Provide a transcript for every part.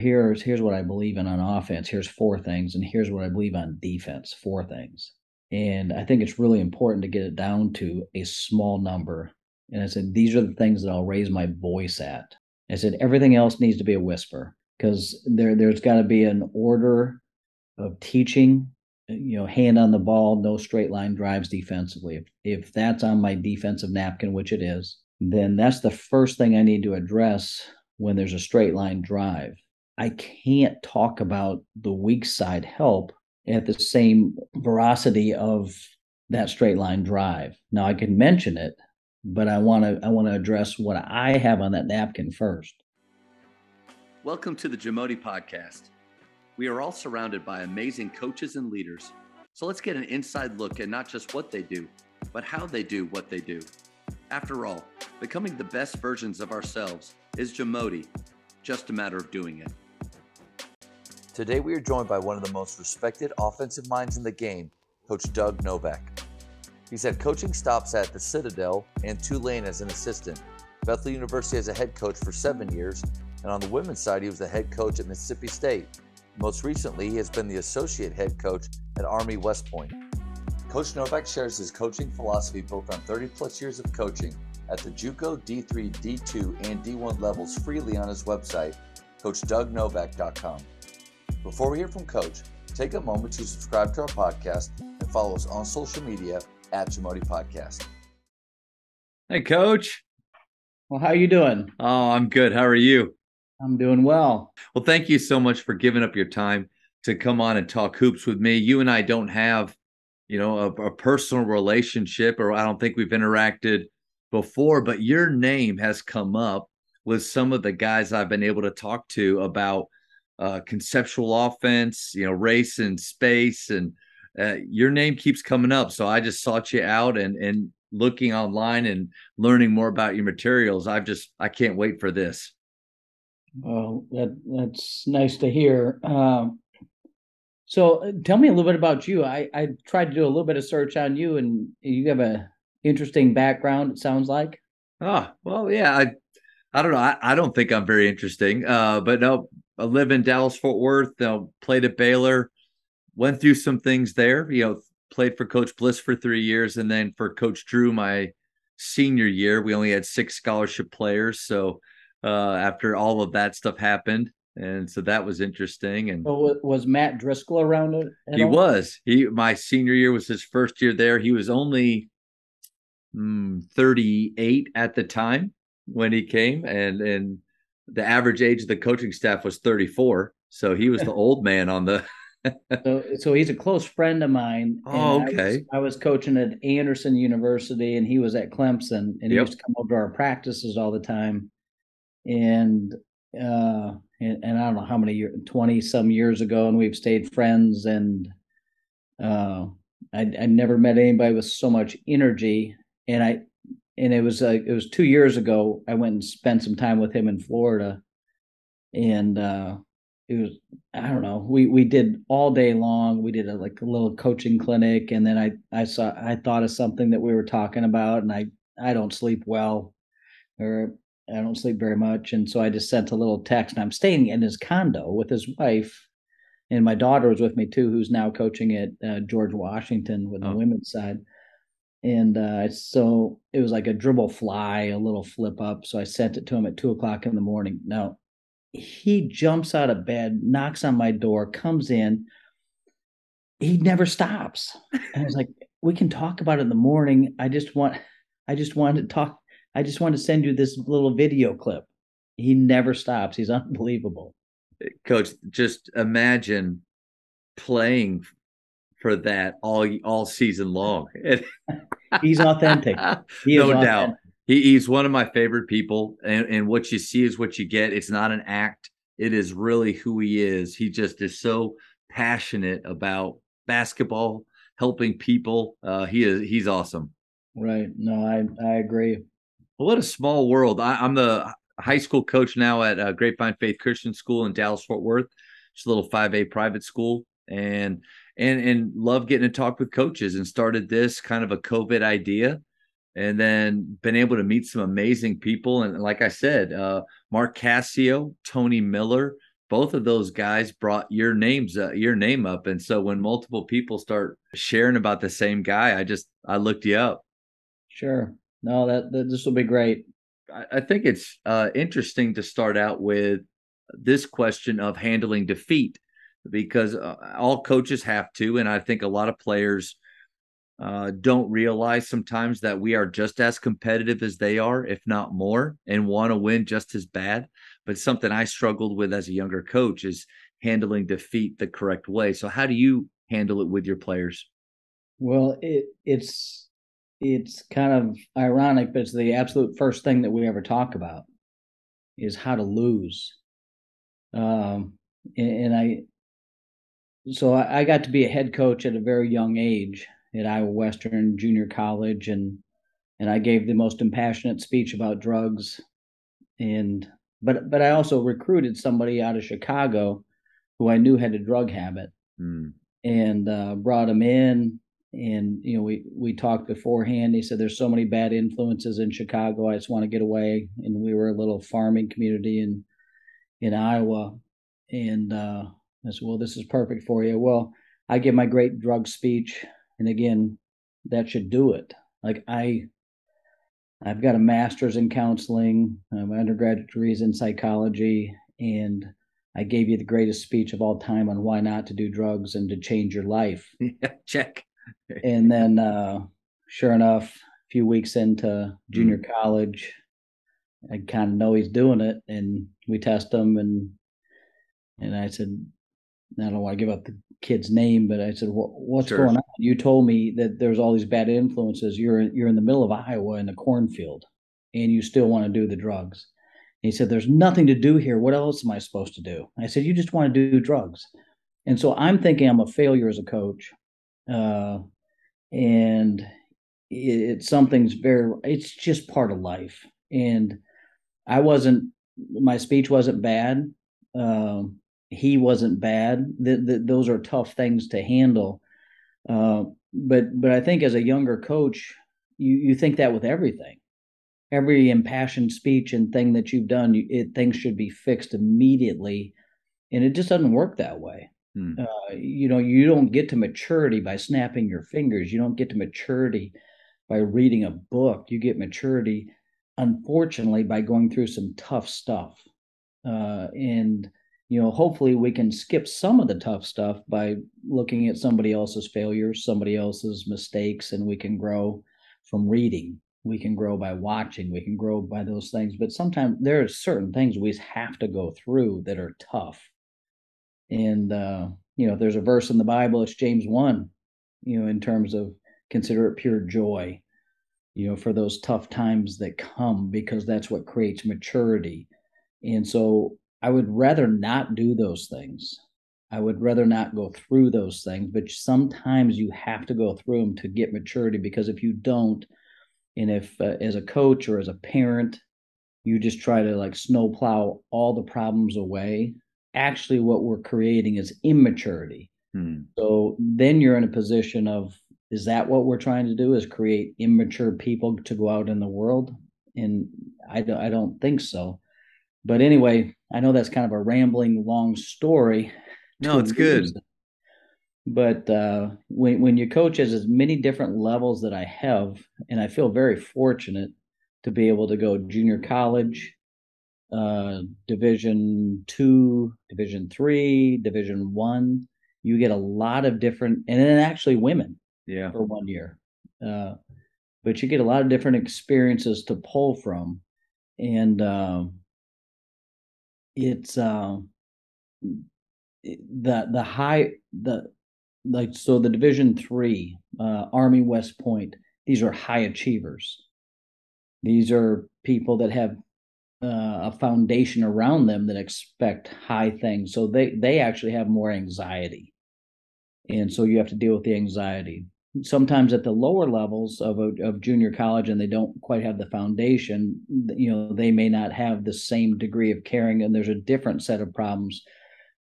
here's here's what I believe in on offense. Here's four things, and here's what I believe on defense. Four things. And I think it's really important to get it down to a small number. And I said, these are the things that I'll raise my voice at. I said, everything else needs to be a whisper because there there's got to be an order of teaching uh, you know hand on the ball no straight line drives defensively if, if that's on my defensive napkin which it is then that's the first thing i need to address when there's a straight line drive i can't talk about the weak side help at the same veracity of that straight line drive now i can mention it but i want to i want to address what i have on that napkin first welcome to the jamodi podcast we are all surrounded by amazing coaches and leaders. So let's get an inside look at not just what they do, but how they do what they do. After all, becoming the best versions of ourselves is Jamodi, just a matter of doing it. Today we are joined by one of the most respected offensive minds in the game, Coach Doug Novak. He's had coaching stops at the Citadel and Tulane as an assistant, Bethel University as a head coach for seven years, and on the women's side, he was the head coach at Mississippi State. Most recently, he has been the associate head coach at Army West Point. Coach Novak shares his coaching philosophy built on 30 plus years of coaching at the JUCO, D3, D2, and D1 levels freely on his website, CoachDougNovak.com. Before we hear from Coach, take a moment to subscribe to our podcast and follow us on social media at Jamodi Podcast. Hey, Coach. Well, how are you doing? Oh, I'm good. How are you? I'm doing well. Well, thank you so much for giving up your time to come on and talk hoops with me. You and I don't have, you know, a, a personal relationship, or I don't think we've interacted before, but your name has come up with some of the guys I've been able to talk to about uh, conceptual offense, you know, race and space, and uh, your name keeps coming up. So I just sought you out and and looking online and learning more about your materials. I've just I can't wait for this. Well, that that's nice to hear. Um, so, uh, tell me a little bit about you. I I tried to do a little bit of search on you, and you have a interesting background. It sounds like. Oh well, yeah. I I don't know. I, I don't think I'm very interesting. Uh, but no, live in Dallas Fort Worth. You know, played at Baylor, went through some things there. You know, played for Coach Bliss for three years, and then for Coach Drew my senior year. We only had six scholarship players, so uh, after all of that stuff happened. And so that was interesting. And so was Matt Driscoll around it? He all? was. He my senior year was his first year there. He was only mm, 38 at the time when he came, and and the average age of the coaching staff was 34. So he was the old man on the. so, so he's a close friend of mine. Oh, okay. I was, I was, coaching at Anderson University, and he was at Clemson, and he used to come over to our practices all the time and uh and, and I don't know how many years, 20 some years ago, and we've stayed friends. And uh, I, I never met anybody with so much energy. And I, and it was like, it was two years ago, I went and spent some time with him in Florida. And uh, it was, I don't know, we, we did all day long. We did a, like a little coaching clinic. And then I, I saw, I thought of something that we were talking about, and I, I don't sleep well or I don't sleep very much. And so I just sent a little text. And I'm staying in his condo with his wife. And my daughter was with me too, who's now coaching at uh, George Washington with oh. the women's side. And uh, so it was like a dribble fly, a little flip up. So I sent it to him at two o'clock in the morning. Now he jumps out of bed, knocks on my door, comes in. He never stops. And I was like, we can talk about it in the morning. I just want, I just wanted to talk I just want to send you this little video clip. He never stops. He's unbelievable. Coach, just imagine playing for that all all season long. he's authentic. He no authentic. doubt. He, he's one of my favorite people, and, and what you see is what you get. It's not an act. It is really who he is. He just is so passionate about basketball, helping people. Uh, he is he's awesome. Right. No, I I agree. Well, what a small world. I, am the high school coach now at uh, Grapevine Faith Christian School in Dallas Fort Worth. It's a little 5A private school, and and and love getting to talk with coaches. And started this kind of a COVID idea, and then been able to meet some amazing people. And like I said, uh, Mark Cassio, Tony Miller, both of those guys brought your names uh, your name up and so when multiple people start sharing about the same guy i just i looked you up sure no that, that this will be great I, I think it's uh, interesting to start out with this question of handling defeat because uh, all coaches have to and i think a lot of players uh, don't realize sometimes that we are just as competitive as they are, if not more, and want to win just as bad. But something I struggled with as a younger coach is handling defeat the correct way. So, how do you handle it with your players? Well, it, it's it's kind of ironic, but it's the absolute first thing that we ever talk about is how to lose. Um, and, and I, so I, I got to be a head coach at a very young age at Iowa Western Junior College, and and I gave the most impassionate speech about drugs, and but but I also recruited somebody out of Chicago who I knew had a drug habit, mm. and uh, brought him in, and you know we we talked beforehand. He said there's so many bad influences in Chicago. I just want to get away, and we were a little farming community in in Iowa, and uh, I said, well, this is perfect for you. Well, I give my great drug speech and again that should do it like i i've got a master's in counseling my undergraduate degree is in psychology and i gave you the greatest speech of all time on why not to do drugs and to change your life yeah, check and then uh sure enough a few weeks into junior mm. college i kind of know he's doing it and we test him and and i said I don't want to give up the kid's name, but I said, "What's sure. going on?" You told me that there's all these bad influences. You're you're in the middle of Iowa in a cornfield, and you still want to do the drugs. And he said, "There's nothing to do here. What else am I supposed to do?" I said, "You just want to do drugs." And so I'm thinking I'm a failure as a coach, uh, and it's something's very. It's just part of life, and I wasn't. My speech wasn't bad. Um, he wasn't bad. The, those are tough things to handle. Uh, but but I think as a younger coach, you you think that with everything, every impassioned speech and thing that you've done, you, it, things should be fixed immediately, and it just doesn't work that way. Hmm. Uh, you know, you don't get to maturity by snapping your fingers. You don't get to maturity by reading a book. You get maturity, unfortunately, by going through some tough stuff. Uh, and you know, hopefully we can skip some of the tough stuff by looking at somebody else's failures, somebody else's mistakes, and we can grow from reading. We can grow by watching. We can grow by those things. But sometimes there are certain things we have to go through that are tough. And, uh, you know, there's a verse in the Bible, it's James 1, you know, in terms of consider it pure joy, you know, for those tough times that come, because that's what creates maturity. And so I would rather not do those things. I would rather not go through those things, but sometimes you have to go through them to get maturity because if you don't, and if uh, as a coach or as a parent, you just try to like snowplow all the problems away, actually what we're creating is immaturity. Hmm. So then you're in a position of is that what we're trying to do is create immature people to go out in the world? And I don't, I don't think so. But anyway, I know that's kind of a rambling long story. No, it's good. But uh, when when you coach at as many different levels that I have, and I feel very fortunate to be able to go junior college, uh, Division two, Division three, Division one. You get a lot of different, and then actually women. Yeah. For one year, uh, but you get a lot of different experiences to pull from, and um, it's um the the high the like so the division three uh, army west point these are high achievers. These are people that have uh, a foundation around them that expect high things so they they actually have more anxiety. And so you have to deal with the anxiety sometimes at the lower levels of a, of junior college and they don't quite have the foundation you know they may not have the same degree of caring and there's a different set of problems.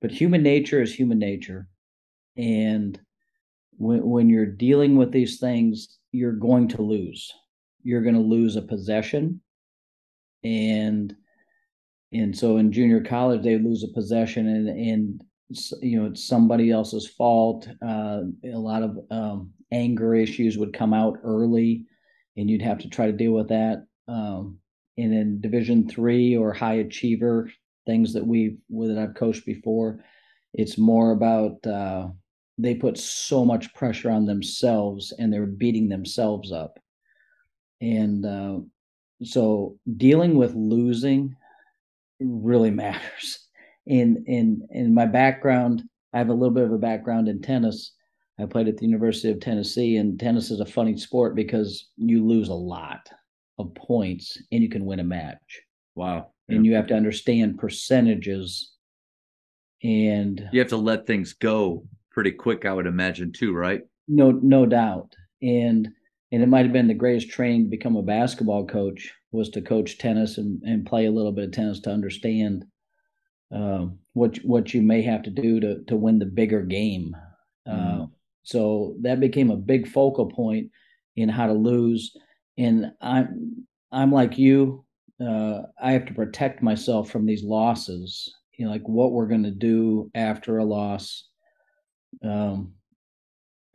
But human nature is human nature. And when, when you're dealing with these things you're going to lose. You're going to lose a possession. And and so in junior college they lose a possession and and you know it's somebody else's fault. Uh, a lot of um, anger issues would come out early and you'd have to try to deal with that um, and in division three or high achiever things that we've that i've coached before it's more about uh, they put so much pressure on themselves and they're beating themselves up and uh, so dealing with losing really matters. In in in my background, I have a little bit of a background in tennis. I played at the University of Tennessee, and tennis is a funny sport because you lose a lot of points and you can win a match. Wow. Yeah. And you have to understand percentages and you have to let things go pretty quick, I would imagine too, right? No, no doubt. And and it might have been the greatest training to become a basketball coach was to coach tennis and, and play a little bit of tennis to understand uh, what what you may have to do to to win the bigger game. Mm. So that became a big focal point in how to lose. And I'm I'm like you. Uh, I have to protect myself from these losses. You know, like what we're going to do after a loss. Um,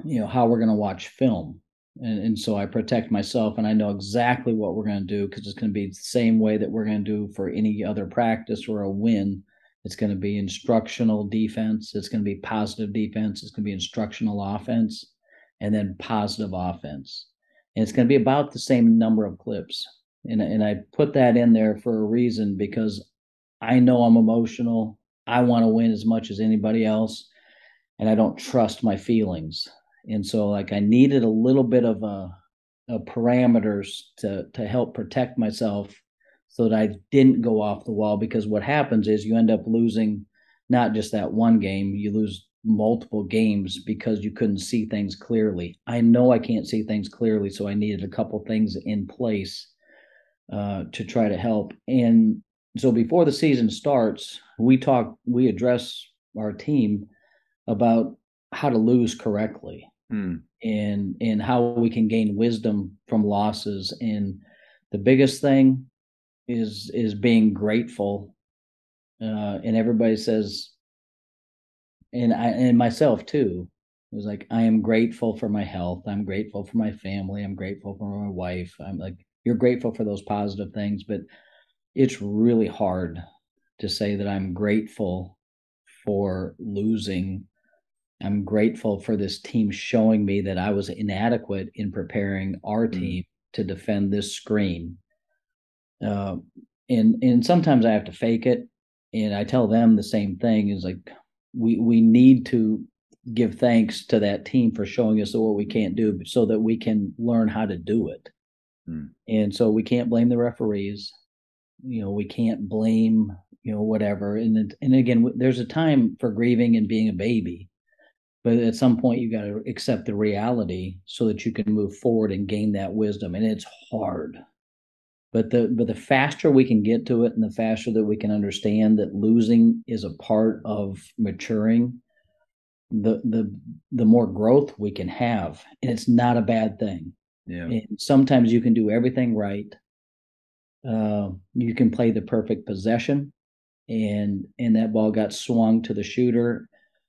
you know how we're going to watch film and, and so I protect myself and I know exactly what we're going to do because it's going to be the same way that we're going to do for any other practice or a win. It's going to be instructional defense. It's going to be positive defense. It's going to be instructional offense and then positive offense. And it's going to be about the same number of clips. And, and I put that in there for a reason because I know I'm emotional. I want to win as much as anybody else. And I don't trust my feelings and so like I needed a little bit of uh, a, a parameters to to help protect myself so that I didn't go off the wall because what happens is you end up losing not just that one game, you lose multiple games because you couldn't see things clearly. I know I can't see things clearly, so I needed a couple things in place uh, to try to help. And so before the season starts, we talk, we address our team about how to lose correctly mm. and and how we can gain wisdom from losses and the biggest thing is is being grateful uh, and everybody says and i and myself too it was like i am grateful for my health i'm grateful for my family i'm grateful for my wife i'm like you're grateful for those positive things but it's really hard to say that i'm grateful for losing I'm grateful for this team showing me that I was inadequate in preparing our mm-hmm. team to defend this screen. Uh, and and sometimes I have to fake it, and I tell them the same thing: is like we we need to give thanks to that team for showing us what we can't do, so that we can learn how to do it. Mm. And so we can't blame the referees. You know, we can't blame you know whatever. And and again, there's a time for grieving and being a baby but at some point you got to accept the reality so that you can move forward and gain that wisdom and it's hard but the but the faster we can get to it and the faster that we can understand that losing is a part of maturing the the the more growth we can have. And it's not a bad thing. Yeah. And sometimes you can do everything right. Uh, you can play the perfect possession. And and that ball got swung to the shooter.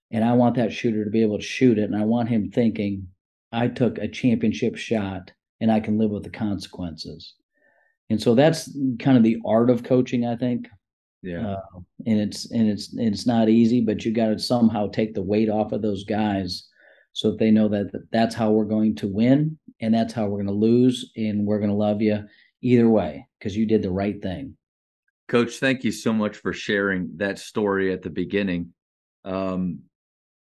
And I want that shooter to be able to shoot it. And I want him thinking, I took a championship shot and I can live with the consequences. And so that's kind of the art of coaching, I think. Yeah. Uh, and it's and it's and it's not easy, but you got to somehow take the weight off of those guys so that they know that that's how we're going to win and that's how we're going to lose and we're going to love you either way because you did the right thing. Coach, thank you so much for sharing that story at the beginning. Um,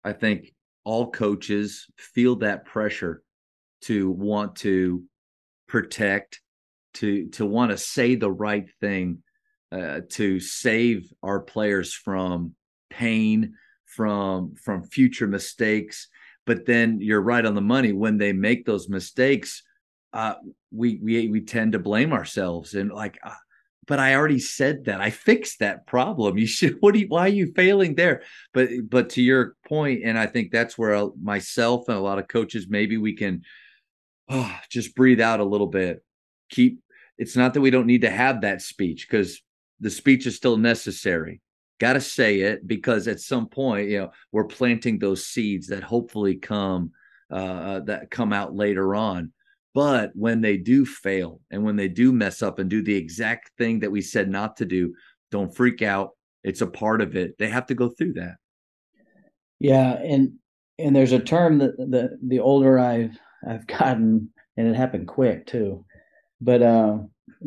I think all coaches feel that pressure to want to protect, to to want to say the right thing, uh, to save our players from pain, from from future mistakes. But then you're right on the money when they make those mistakes. Uh, we we we tend to blame ourselves and like uh, but I already said that. I fixed that problem. You should. What do you? Why are you failing there? But but to your point, and I think that's where myself and a lot of coaches maybe we can oh, just breathe out a little bit. Keep. It's not that we don't need to have that speech because the speech is still necessary. Got to say it because at some point, you know, we're planting those seeds that hopefully come uh, that come out later on. But when they do fail and when they do mess up and do the exact thing that we said not to do, don't freak out. It's a part of it. They have to go through that. Yeah, and and there's a term that the the older I've I've gotten, and it happened quick too, but uh,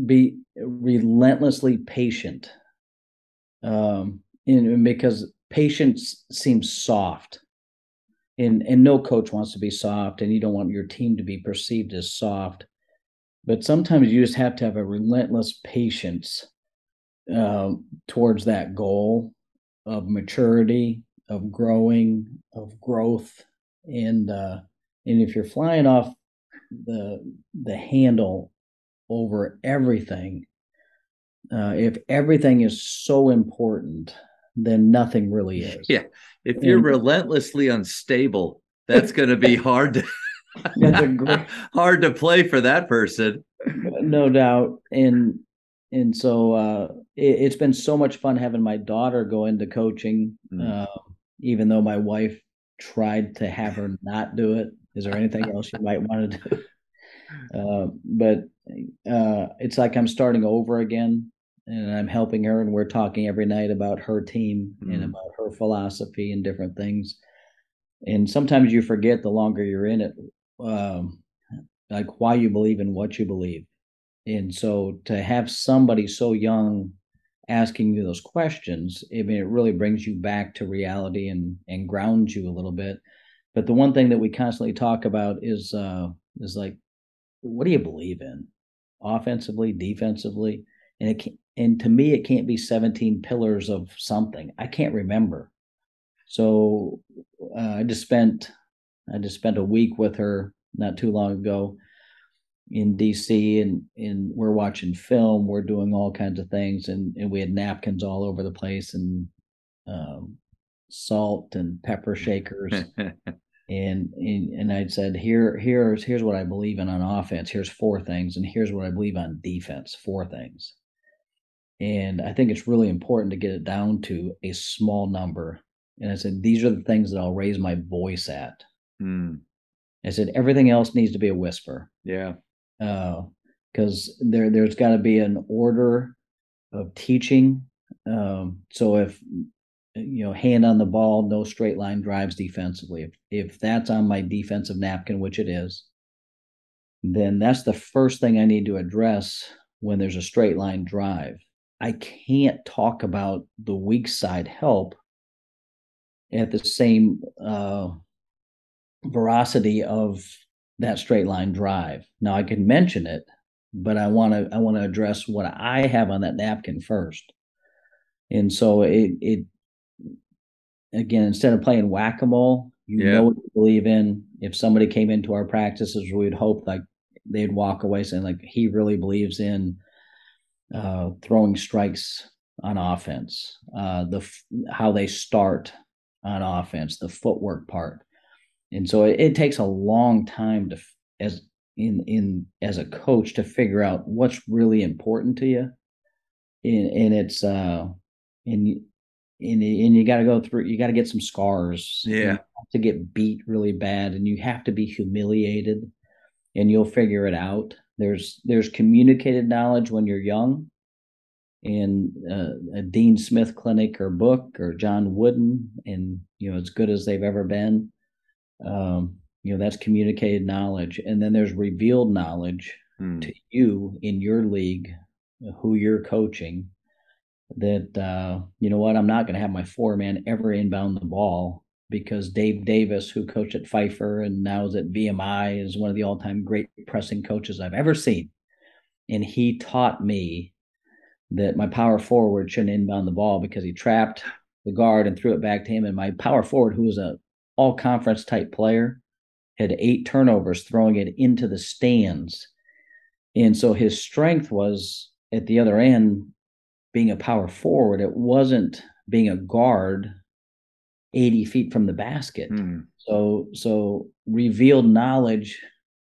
be relentlessly patient. Um, and because patience seems soft, and and no coach wants to be soft, and you don't want your team to be perceived as soft. But sometimes you just have to have a relentless patience uh, towards that goal of maturity, of growing, of growth, and uh, and if you're flying off the the handle over everything, uh, if everything is so important, then nothing really is. Yeah, if you're and, relentlessly unstable, that's going to be hard to great, hard to play for that person. No doubt, and and so uh, it, has been so much fun having my daughter go into coaching, mm. uh, even though my wife tried to have her not do it. Is there anything else you might want to do? Uh, but uh, it's like I'm starting over again, and I'm helping her, and we're talking every night about her team mm. and about her philosophy and different things. And sometimes you forget the longer you're in it, um, like why you believe in what you believe. And so to have somebody so young asking you those questions, I mean, it really brings you back to reality and and grounds you a little bit. But the one thing that we constantly talk about is uh, is like, what do you believe in, offensively, defensively, and it can, and to me, it can't be 17 pillars of something. I can't remember. So uh, I just spent I just spent a week with her not too long ago in DC and and we're watching film, we're doing all kinds of things, and and we had napkins all over the place and um, salt and pepper shakers. and, and and I'd said here here's here's what I believe in on offense. Here's four things, and here's what I believe on defense. Four things. And I think it's really important to get it down to a small number. And I said, these are the things that I'll raise my voice at. Mm. I said, everything else needs to be a whisper. Yeah because uh, there there's got to be an order of teaching. Um, so if you know hand on the ball, no straight line drives defensively. If if that's on my defensive napkin, which it is, then that's the first thing I need to address when there's a straight line drive. I can't talk about the weak side help at the same uh, veracity of that straight line drive. Now I can mention it, but I want to I want to address what I have on that napkin first. And so it it again instead of playing whack a mole, you yeah. know what you believe in. If somebody came into our practices, we'd hope like they'd walk away saying like he really believes in uh, throwing strikes on offense, uh, the how they start on offense, the footwork part and so it, it takes a long time to as in in as a coach to figure out what's really important to you and, and it's uh and and, and you got to go through you got to get some scars yeah. to get beat really bad and you have to be humiliated and you'll figure it out. There's there's communicated knowledge when you're young in uh, a dean smith clinic or book or john wooden and you know as good as they've ever been um, you know that's communicated knowledge. And then there's revealed knowledge hmm. to you in your league who you're coaching that uh, you know what? I'm not going to have my four man ever inbound the ball because dave davis who coached at pfeiffer and now is at vmi is one of the all-time great pressing coaches i've ever seen. And he taught me that my power forward shouldn't inbound the ball because he trapped the guard and threw it back to him. And my power forward who was a all conference type player, had eight turnovers throwing it into the stands. And so his strength was at the other end being a power forward. It wasn't being a guard 80 feet from the basket. Mm. So so revealed knowledge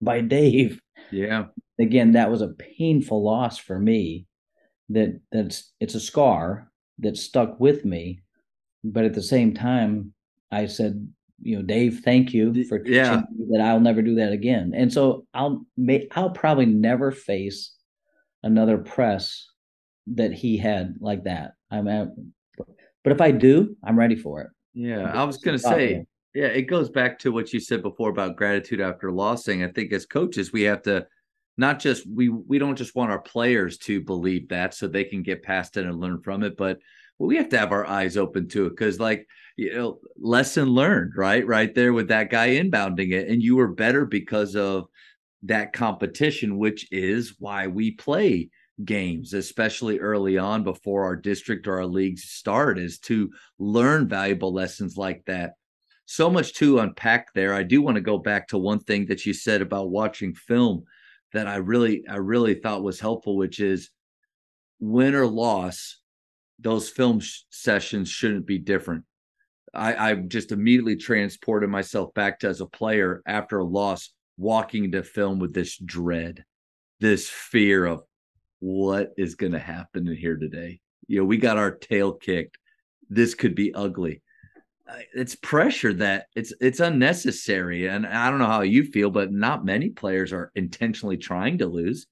by Dave. Yeah. Again, that was a painful loss for me that that's it's a scar that stuck with me but at the same time i said you know dave thank you for yeah that i'll never do that again and so i'll make i'll probably never face another press that he had like that. I'm at, but if i do i'm ready for it. Yeah i was gonna say yeah it goes back to what you said before about gratitude after losing. I think as coaches we have to not just we we don't just want our players to believe that so they can get past it and learn from it but we have to have our eyes open to it because like you know lesson learned right right there with that guy inbounding it and you were better because of that competition which is why we play games especially early on before our district or our leagues start is to learn valuable lessons like that so much to unpack there i do want to go back to one thing that you said about watching film that I really I really thought was helpful, which is win or loss, those film sh- sessions shouldn't be different. I, I just immediately transported myself back to as a player after a loss, walking into film with this dread, this fear of what is going to happen in here today. You know, we got our tail kicked. This could be ugly. It's pressure that it's it's unnecessary and i don't know how you feel but not many players are intentionally trying to lose.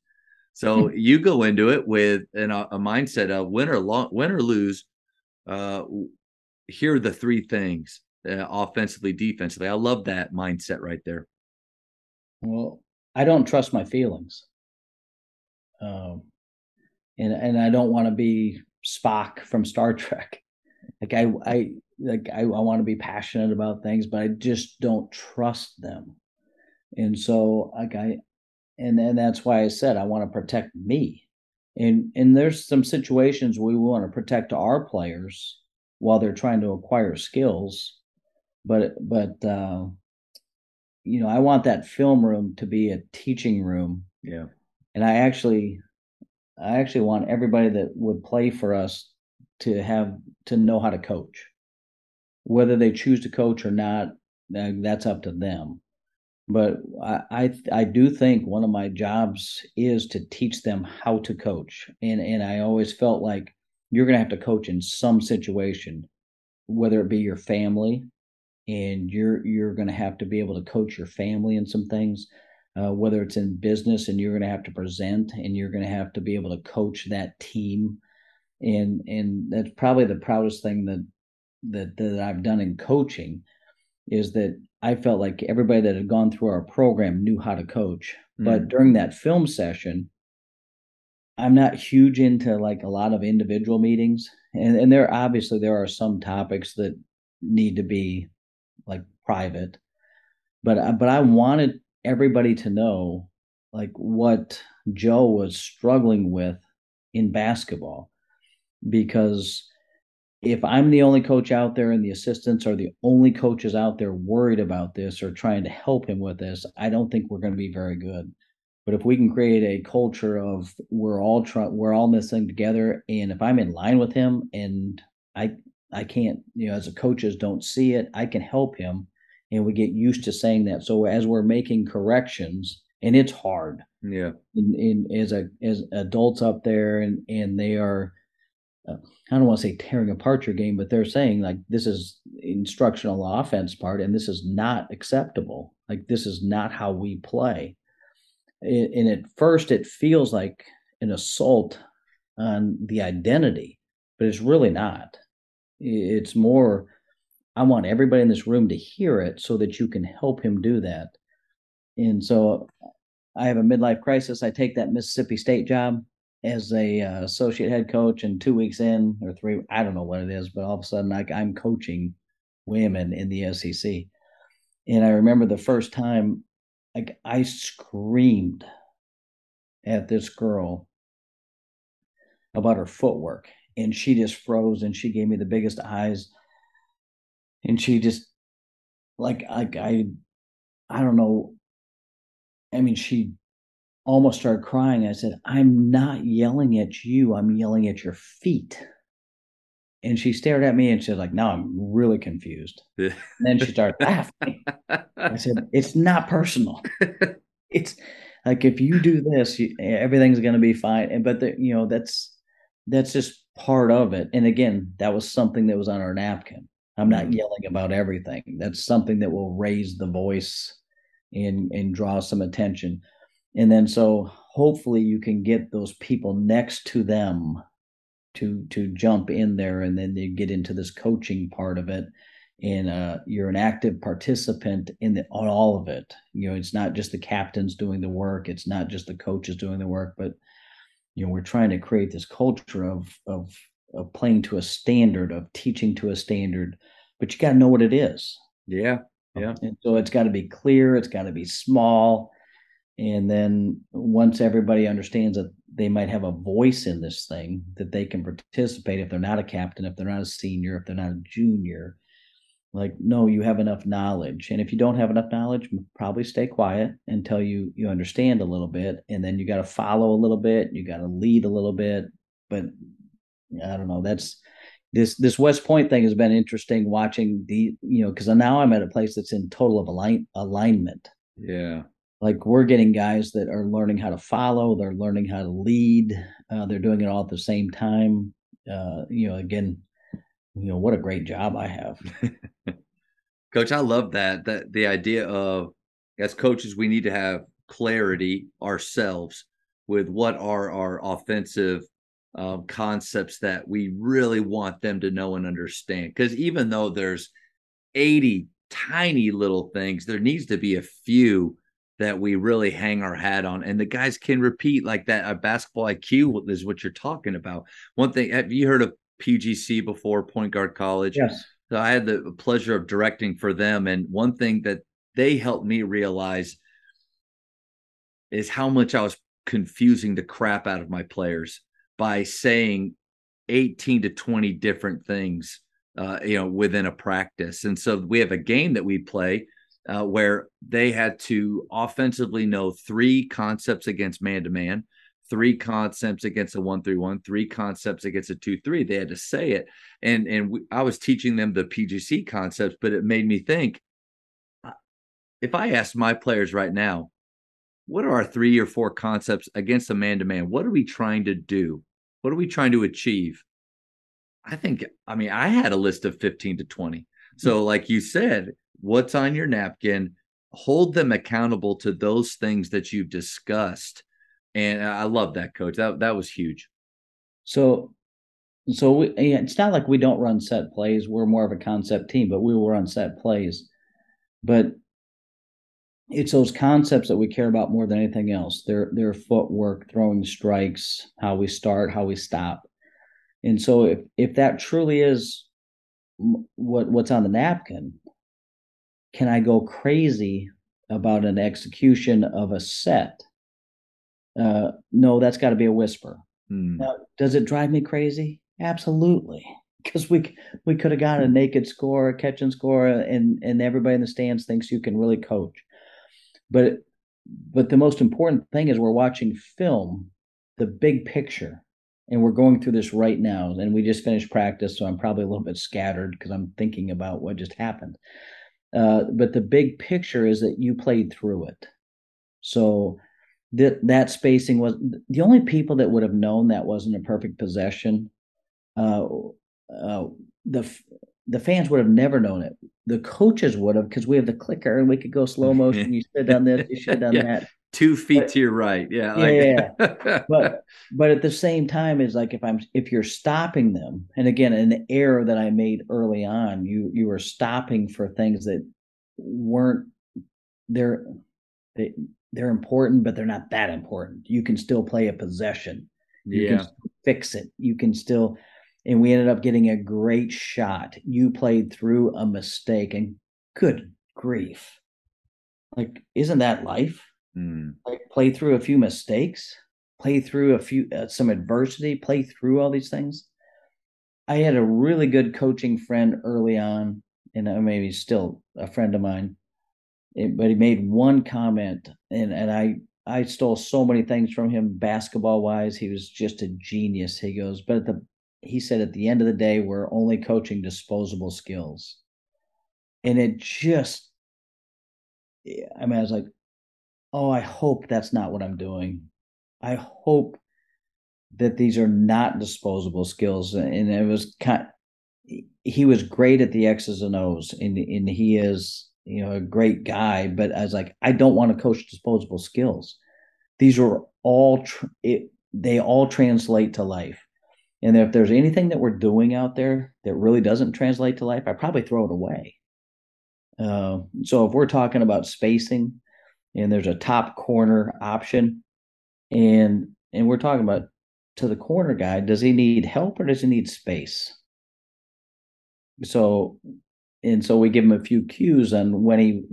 So you go into it with an, a mindset of win or long, win or lose uh here are the three things uh, offensively defensively. I love that mindset right there. Well i don't trust my feelings. Um and and i don't want to be spock from star trek like i i like I, I want to be passionate about things, but I just don't trust them. And so like I and and that's why I said I want to protect me. And and there's some situations we want to protect our players while they're trying to acquire skills. But but uh you know, I want that film room to be a teaching room. Yeah. And I actually I actually want everybody that would play for us to have to know how to coach whether they choose to coach or not, that's up to them. But I, I, I do think one of my jobs is to teach them how to coach, and and I always felt like you're going to have to coach in some situation, whether it be your family, and you're you're going to have to be able to coach your family in some things. Uh, whether it's in business and you're going to have to present and you're going to have to be able to coach that team and and that's probably the proudest thing that that that I've done in coaching is that I felt like everybody that had gone through our program knew how to coach. Mm. But during that film session, I'm not huge into like a lot of individual meetings. And and there obviously there are some topics that need to be like private. But but I wanted everybody to know like what Joe was struggling with in basketball because if I'm the only coach out there and the assistants are the only coaches out there worried about this or trying to help him with this, I don't think we're going to be very good. But if we can create a culture of we're all trying, we're all in this thing together, and if I'm in line with him and I I can't, you know, as a coaches don't see it, I can help him, and we get used to saying that. So as we're making corrections, and it's hard, yeah, in, in as a as adults up there, and and they are uh, I don't want to say tearing apart your game, but they're saying like this is instructional offense part, and this is not acceptable. Like this is not how we play. and at first, it feels like an assault on the identity, but it's really not. It's more. I want everybody in this room to hear it so that you can help him do that. And so I have a midlife crisis. I take that Mississippi State job as a uh, associate head coach and two weeks in or three i don't know what it is but all of a sudden like i'm coaching women in the sec and i remember the first time like i screamed at this girl about her footwork and she just froze and she gave me the biggest eyes and she just like like i i don't know i mean she almost started crying. I said, I'm not yelling at you, I'm yelling at your feet. And she stared at me and she's like, "No, I'm really confused. and then she started laughing. I said, It's not personal. It's like if you do this, you, everything's going to be fine. And but the, you know that's that's just part of it. And again, that was something that was on our napkin. I'm not Mhm. yelling about everything. That's something that will raise the voice and and draw some attention. And then so hopefully you can get those people next to them to to jump in there and then they get into this coaching part of it and uh, you're an active participant in the, on all of it you know it's not just the captains doing the work it's not just the coaches doing the work but you know we're trying to create this culture of of of playing to a standard of teaching to a standard but you got to know what it is Yeah. Yeah. and so it's got to be clear it's got to be small and then once everybody understands that they might have a voice in this thing that they can participate if they're not a captain if they're not a senior if they're not a junior like no you have enough knowledge and if you don't have enough knowledge probably stay quiet until you you understand a little bit and then you got to follow a little bit you got to lead a little bit but i don't know that's this this west point thing has been interesting watching the you know because now i'm at a place that's in total of align, alignment Yeah. like we're getting guys that are learning how to follow they're learning how to lead uh, they're doing it all at the same time uh, you know again you know what a great job i have Coach, I love that. That the idea of as coaches, we need to have clarity ourselves with what are our offensive um, concepts that we really want them to know and understand. Because even though there's 80 tiny little things, there needs to be a few that we really hang our hat on. And the guys can repeat like that. A basketball IQ is what you're talking about. One thing, have you heard of PGC before, Point Guard College? yes So I had the pleasure of directing for them. And one thing that they helped me realize is how much I was confusing the crap out of my players by saying 18 to 20 different things, uh, you know, within a practice. And so we have a game that we play uh, where they had to offensively know three concepts against man to man, three concepts against a one three one, three concepts against a two three. They had to say it, and and we, I was teaching them the PGC concepts, but it made me think. If I asked my players right now, what are our three or four concepts against a man to man? What are we trying to do? What are we trying to achieve? I think, I mean, I had a list of 15 to 20. So, mm. like you said, what's on your napkin? Hold them accountable to those things that you've discussed. And I love that, coach. That that was huge. So, so we, it's not like we don't run set plays. We're more of a concept team, but we will run set plays. But it's those concepts that we care about more than anything else. Their their footwork, throwing strikes, how we start, how we stop. And so, if if that truly is what what's on the napkin, can I go crazy about an execution of a set? Uh, no, that's got to be a whisper. Hmm. Now, does it drive me crazy? Absolutely, because we we could have got a naked score, a catch and score, and and everybody in the stands thinks you can really coach. But but the most important thing is we're watching film, the big picture, and we're going through this right now. And we just finished practice, so I'm probably a little bit scattered because I'm thinking about what just happened. Uh, but the big picture is that you played through it. So that that spacing was the only people that would have known that wasn't a perfect possession. Uh, uh, the the fans would have never known it. The coaches would have because we have the clicker and we could go slow motion. You should have done this. You should have done Yeah. that. Two feet But- to your right. Yeah. Yeah, like- But but at the same time, is like if I'm if you're stopping them, and again, an error that I made early on, you you were stopping for things that weren't they're they they're important, but they're not that important. You can still play a possession. You yeah. can still fix it. You can still, and we ended up getting a great shot. You played through a mistake, and good grief. Like, isn't that life? Hmm. Like, play through a few mistakes, play through a few, uh, some adversity, play through all these things. I had a really good coaching friend early on, and uh, maybe still a friend of mine. But he made one comment, and and I I stole so many things from him basketball wise. He was just a genius. He goes, but at the he said at the end of the day, we're only coaching disposable skills, and it just i mean, I was like, oh, I hope that's not what I'm doing. I hope that these are not disposable skills, and it was kind. He was great at the X's and O's, and and he is you know a great guy. But I was like, I don't want to coach disposable skills. These are all it, they all translate to life. And if there's anything that we're doing out there that really doesn't translate to life, I probably throw it away. Uh, so if we're talking about spacing, and there's a top corner option, and and we're talking about to the corner guy, does he need help or does he need space? So, and so we give him a few cues on when he,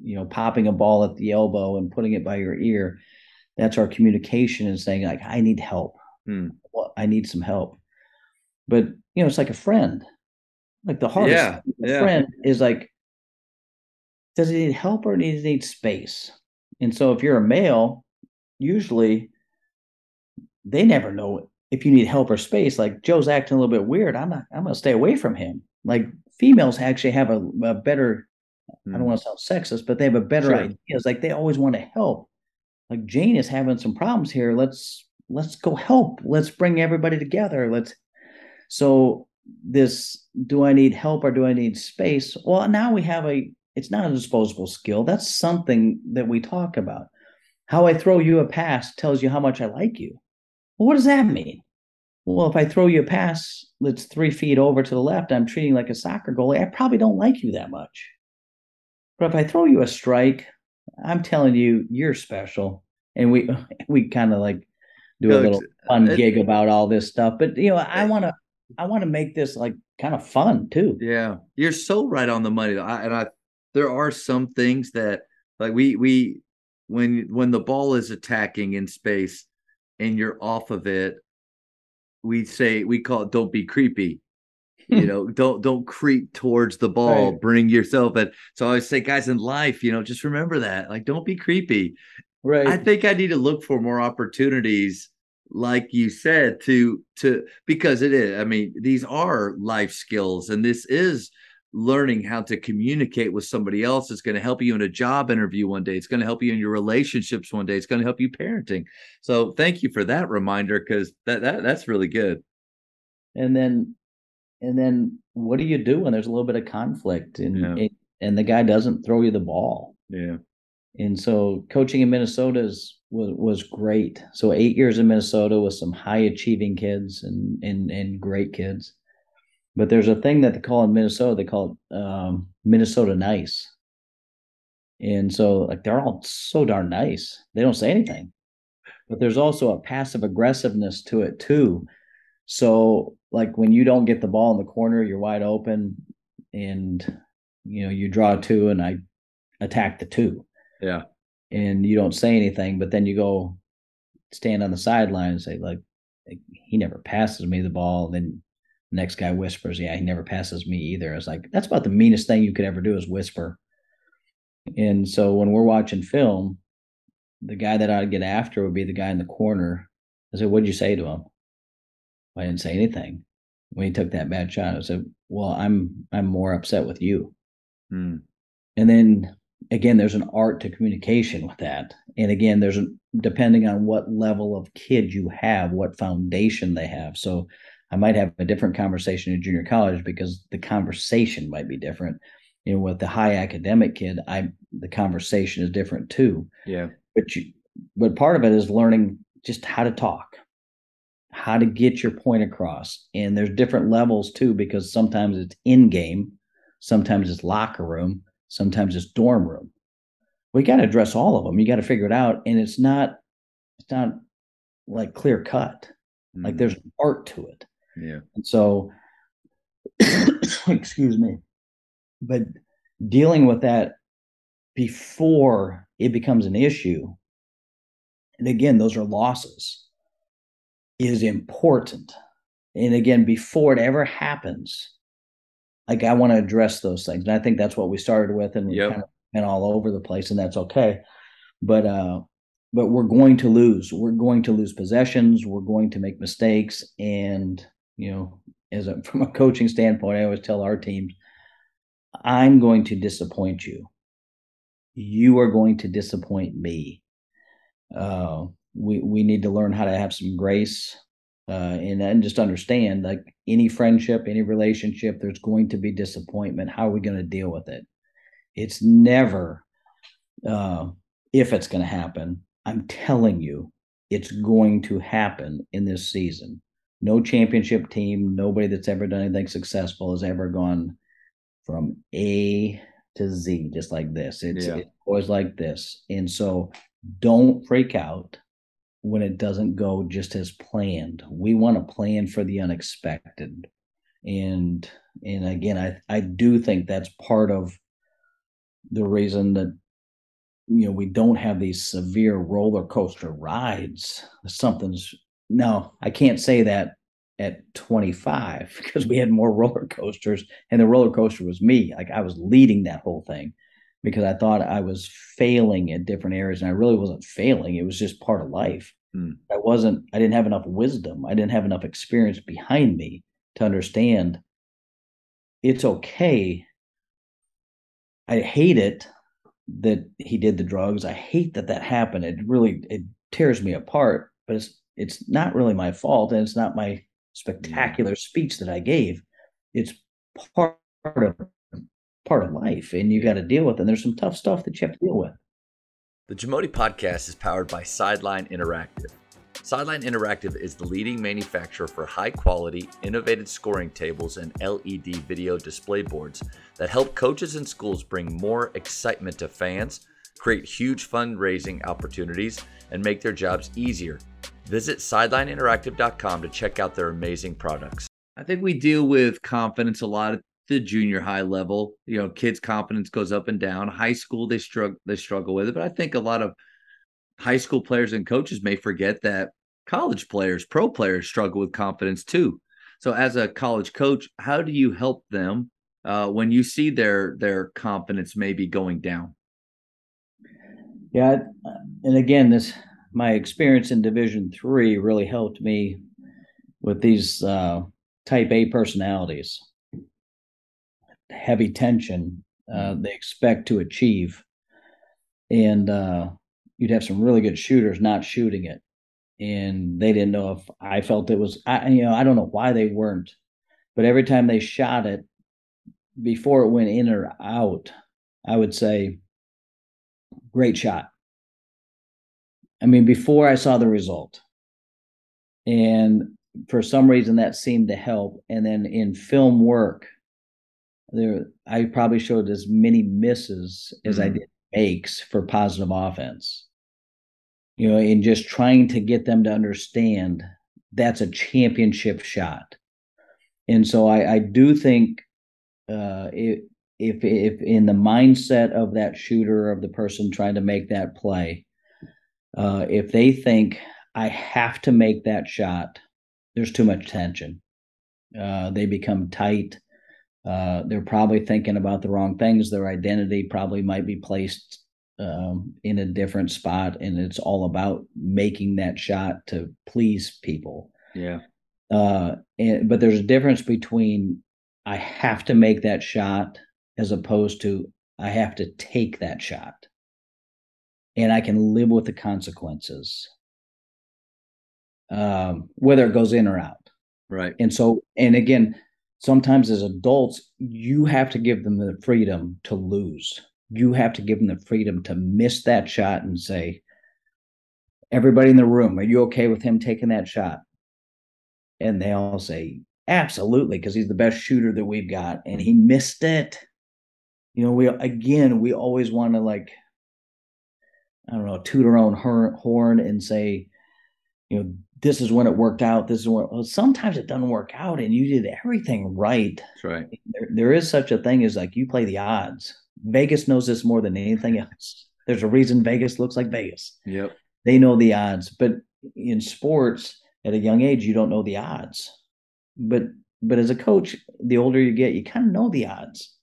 you know, popping a ball at the elbow and putting it by your ear. That's our communication and saying like, I need help. Hmm. Well, I need some help. But you know, it's like a friend. Like the hardest Yeah, yeah. friend is like, does he need help or does he need space? And so if you're a male, usually they never know if you need help or space. Like Joe's acting a little bit weird. I'm not, I'm gonna stay away from him. Like females actually have a, a better, I Hmm. don't want to sound sexist, but they have a better Sure. idea. It's like they always want to help. Like Jane is having some problems here. Let's let's go help. Let's bring everybody together. Let's so this do I need help or do I need space? Well, now we have a it's not a disposable skill. That's something that we talk about. How I throw you a pass tells you how much I like you. Well, what does that mean? Well, if I throw you a pass that's three feet over to the left, I'm treating like a soccer goalie. I probably don't like you that much. But if I throw you a strike, I'm telling you, you're special. And we we kind of like do a little uh, fun it- gig about all this stuff. But you know, I want to I want to make this like kind of fun too. Yeah, you're so right on the money. I, and I, there are some things that like we we when when the ball is attacking in space and you're off of it, we say we call it don't be creepy. you know, don't don't creep towards the ball. Right. Bring yourself at. So I always say, guys, in life, you know, just remember that. Like, don't be creepy. Right. I think I need to look for more opportunities, like you said, to to because it is. I mean, these are life skills, and this is learning how to communicate with somebody else. It's going to help you in a job interview one day. It's going to help you in your relationships one day. It's going to help you parenting. So, thank you for that reminder because that, that that's really good. and then and then what do you do when there's a little bit of conflict and Yeah. and, and the guy doesn't throw you the ball? Yeah. And so coaching in Minnesota is, was was great. So eight years in Minnesota with some high achieving kids and and and great kids. But there's a thing that they call in Minnesota. They call it um, Minnesota nice. And so like they're all so darn nice. They don't say anything. But there's also a passive aggressiveness to it too. So like when you don't get the ball in the corner, you're wide open, and you know you draw two, and I attack the two Yeah. and you don't say anything, but then you go stand on the sideline and say, like, he never passes me the ball. Then the next guy whispers, Yeah, he never passes me either. It's like, that's about the meanest thing you could ever do is whisper. And so when we're watching film, the guy that I'd get after would be the guy in the corner. I said, What'd you say to him? I didn't say anything. When he took that bad shot, I said, Well, I'm I'm more upset with you Hmm. and then again there's an art to communication with that. And again there's a depending on what level of kid you have what foundation they have. So i might have a different conversation in junior college because the conversation might be different. You know with the high academic kid i the conversation is different too. Yeah. but you but part of it is learning just how to talk how to get your point across. And there's different levels too because sometimes it's in game sometimes it's locker room sometimes it's dorm room. We got to address all of them you got to figure it out and it's not it's not like clear cut. Like Hmm. there's art to it. Yeah. and so excuse me. But dealing with that before it becomes an issue and again those are losses is important. And again before it ever happens like i want to address those things and i think that's what we started with and we Yep. kind of been all over the place and that's okay. But uh but we're going to lose we're going to lose possessions we're going to make mistakes and you know as a from a coaching standpoint i always tell our teams i'm going to disappoint you. You are going to disappoint me. Uh we we need to learn how to have some grace uh, and and just understand like any friendship, any relationship, there's going to be disappointment. How are we going to deal with it? It's never uh, if it's going to happen. I'm telling you, it's going to happen in this season. No championship team, nobody that's ever done anything successful has ever gone from A to Z just like this. It's, yeah. it's always like this. And so don't freak out when it doesn't go just as planned. We want to plan for the unexpected. And and again, I I do think that's part of the reason that you know we don't have these severe roller coaster rides. Something's no, I can't say that at 25 because we had more roller coasters and the roller coaster was me. Like I was leading that whole thing because I thought I was failing at different areas and I really wasn't failing. It was just part of life. Mm. I wasn't, I didn't have enough wisdom. I didn't have enough experience behind me to understand it's okay. I hate it that he did the drugs. I hate that that happened. It really, it tears me apart, but it's, it's not really my fault and it's not my mm. spectacular speech that I gave. It's part of part of life and you got to deal with it. And there's some tough stuff that you have to deal with. The Jamodi podcast is powered by Sideline Interactive. Sideline Interactive is the leading manufacturer for high quality, innovative scoring tables and LED video display boards that help coaches and schools bring more excitement to fans, create huge fundraising opportunities, and make their jobs easier. Visit sidelineinteractive.com to check out their amazing products. I think we deal with confidence a lot the junior high level. You know, kids' confidence goes up and down. High school, they struggle they struggle with it. But I think a lot of high school players and coaches may forget that college players, pro players, struggle with confidence too. So, as a college coach, how do you help them uh, when you see their their confidence maybe going down? Yeah, and again, this my experience in Division three really helped me with these uh, Type A personalities heavy tension uh, mm-hmm. they expect to achieve. And uh, you'd have some really good shooters not shooting it. And they didn't know if I felt it was, I, you know, I don't know why they weren't, but every time they shot it before it went in or out, I would say, great shot. I mean, before I saw the result. And for some reason that seemed to help. And then in film work, there I probably showed as many misses as mm-hmm. I did makes for positive offense. You know, in just trying to get them to understand that's a championship shot. And so I, I do think uh, if if in the mindset of that shooter of the person trying to make that play, uh, if they think I have to make that shot, there's too much tension. Uh, they become tight uh, they're probably thinking about the wrong things. Their identity probably might be placed um, in a different spot, and it's all about making that shot to please people. Yeah. Uh, and, but there's a difference between I have to make that shot as opposed to I have to take that shot, and I can live with the consequences, um, whether it goes in or out. Right. And so, and again, sometimes as adults, you have to give them the freedom to lose. You have to give them the freedom to miss that shot and say, Everybody in the room, are you okay with him taking that shot? And they all say, Absolutely, because he's the best shooter that we've got. And he missed it. You know, we again, we always want to like, I don't know, toot our own horn and say, you know, this is when it worked out. This is when well, sometimes it doesn't work out and you did everything right. That's right. There, there is such a thing as like you play the odds. Vegas knows this more than anything else. There's a reason Vegas looks like Vegas. Yep. They know the odds. But in sports, at a young age, you don't know the odds. But but as a coach, the older you get, you kind of know the odds.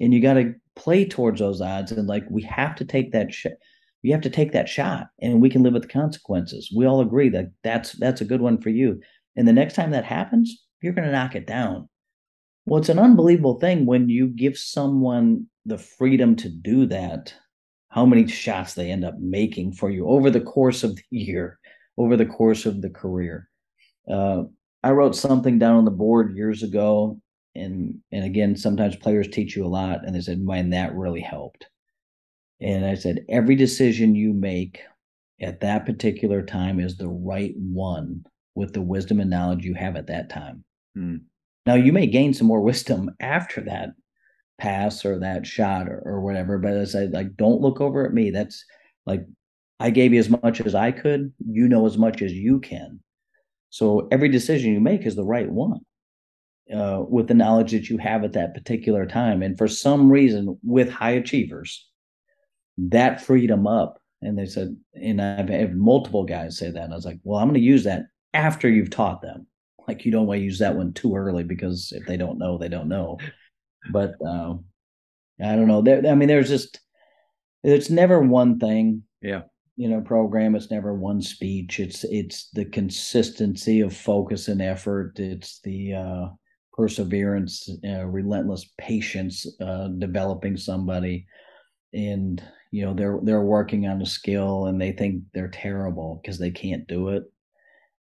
And you got to play towards those odds. And like we have to take that sh- you have to take that shot and we can live with the consequences. We all agree that that's that's a good one for you. And the next time that happens you're going to knock it down. Well it's an unbelievable thing when you give someone the freedom to do that how many shots they end up making for you over the course of the year over the course of the career. Uh, I wrote something down on the board years ago, and and again, sometimes players teach you a lot, and they said, "Man, that really helped." And I said, every decision you make at that particular time is the right one with the wisdom and knowledge you have at that time. Hmm. Now you may gain some more wisdom after that pass or that shot or, or whatever, but as I like, don't look over at me. That's like I gave you as much as I could. You know as much as you can. So every decision you make is the right one. Uh, with the knowledge that you have at that particular time. And for some reason, with high achievers, that freedom up. And they said, and I've had multiple guys say that. And I was like, well, I'm going to use that after you've taught them. Like you don't want to use that one too early because if they don't know, they don't know. But um, I don't know. There, I mean, there's just it's never one thing. Yeah. You know, program. It's never one speech. It's it's the consistency of focus and effort. It's the uh, perseverance, uh, relentless patience, uh, developing somebody, and you know they're they're working on a skill and they think they're terrible because they can't do it.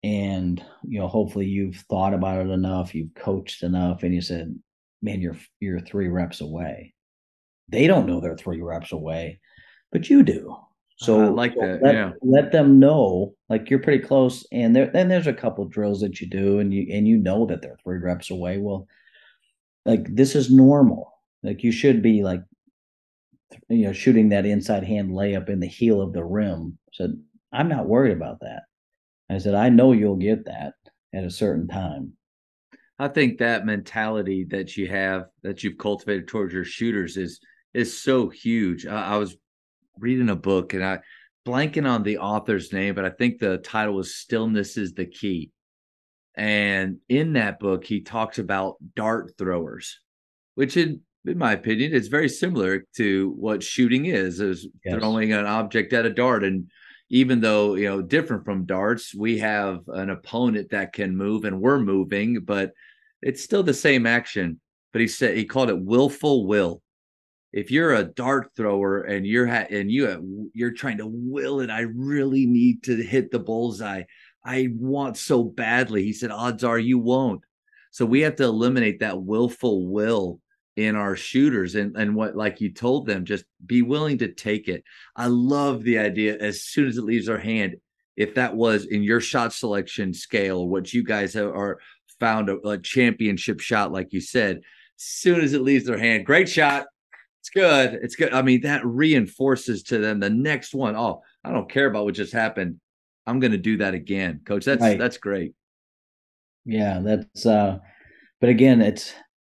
And you know hopefully you've thought about it enough you've coached enough and you said man you're you're three reps away. They don't know they're three reps away but you do. Uh, so I like that let, yeah. let them know like you're pretty close and there then there's a couple drills that you do and you and you know that they're three reps away. Well like this is normal. Like you should be like you know, shooting that inside hand layup in the heel of the rim. Said, I'm not worried about that. I said, I know you'll get that at a certain time. I think that mentality that you have that you've cultivated towards your shooters is is so huge. I, I was reading a book and I blanking on the author's name, but I think the title was "Stillness is the Key." And in that book, he talks about dart throwers, which in in my opinion, it's very similar to what shooting is, is yes. throwing an object at a dart. And even though, you know, different from darts, we have an opponent that can move and we're moving, but it's still the same action. But he said he called it willful will. If you're a dart thrower and you're ha- and you you're trying to will it, I really need to hit the bullseye. I want so badly. He said, odds are you won't. So we have to eliminate that willful will in our shooters and and what like you told them just be willing to take it i love the idea as soon as it leaves our hand if that was in your shot selection scale what you guys have, are found a, a championship shot like you said as soon as it leaves their hand great shot it's good it's good i mean that reinforces to them the next one. Oh, i don't care about what just happened i'm going to do that again coach that's right. that's great yeah that's uh but again it's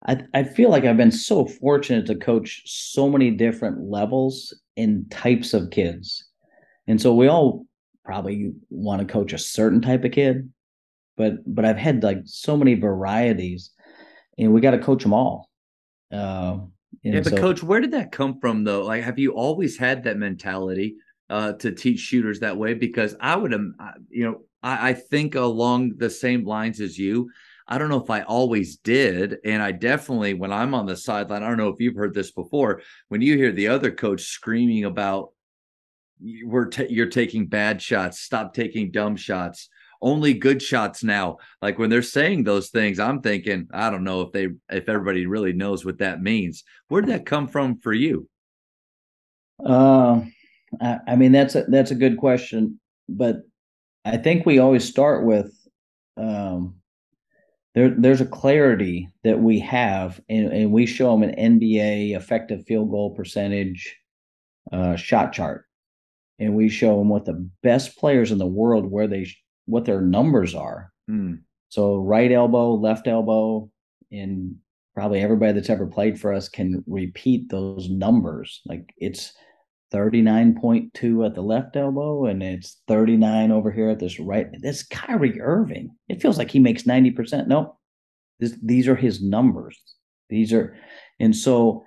I, I feel like I've been so fortunate to coach so many different levels and types of kids. And so we all probably want to coach a certain type of kid, but but I've had like so many varieties and we got to coach them all. Uh, yeah, but so, coach, where did that come from though? Like, have you always had that mentality uh, to teach shooters that way? Because I would, um, you know, I, I think along the same lines as you. I don't know if I always did. And I definitely, when I'm on the sideline, I don't know if you've heard this before, when you hear the other coach screaming about, t- you're taking bad shots, stop taking dumb shots, only good shots now. Like when they're saying those things, I'm thinking, I don't know if they, if everybody really knows what that means. Where'd that come from for you? Uh, I, I mean, that's a, that's a good question, but I think we always start with, um, there there's a clarity that we have and, and we show them an nba effective field goal percentage uh, shot chart. And we show them what the best players in the world where they what their numbers are. Mm. so right elbow left elbow and probably everybody that's ever played for us can repeat those numbers. Like it's 39.2 at the left elbow and it's 39 over here at this right. That's Kyrie Irving. It feels like he makes 90%. No, this, these are his numbers. These are, and so,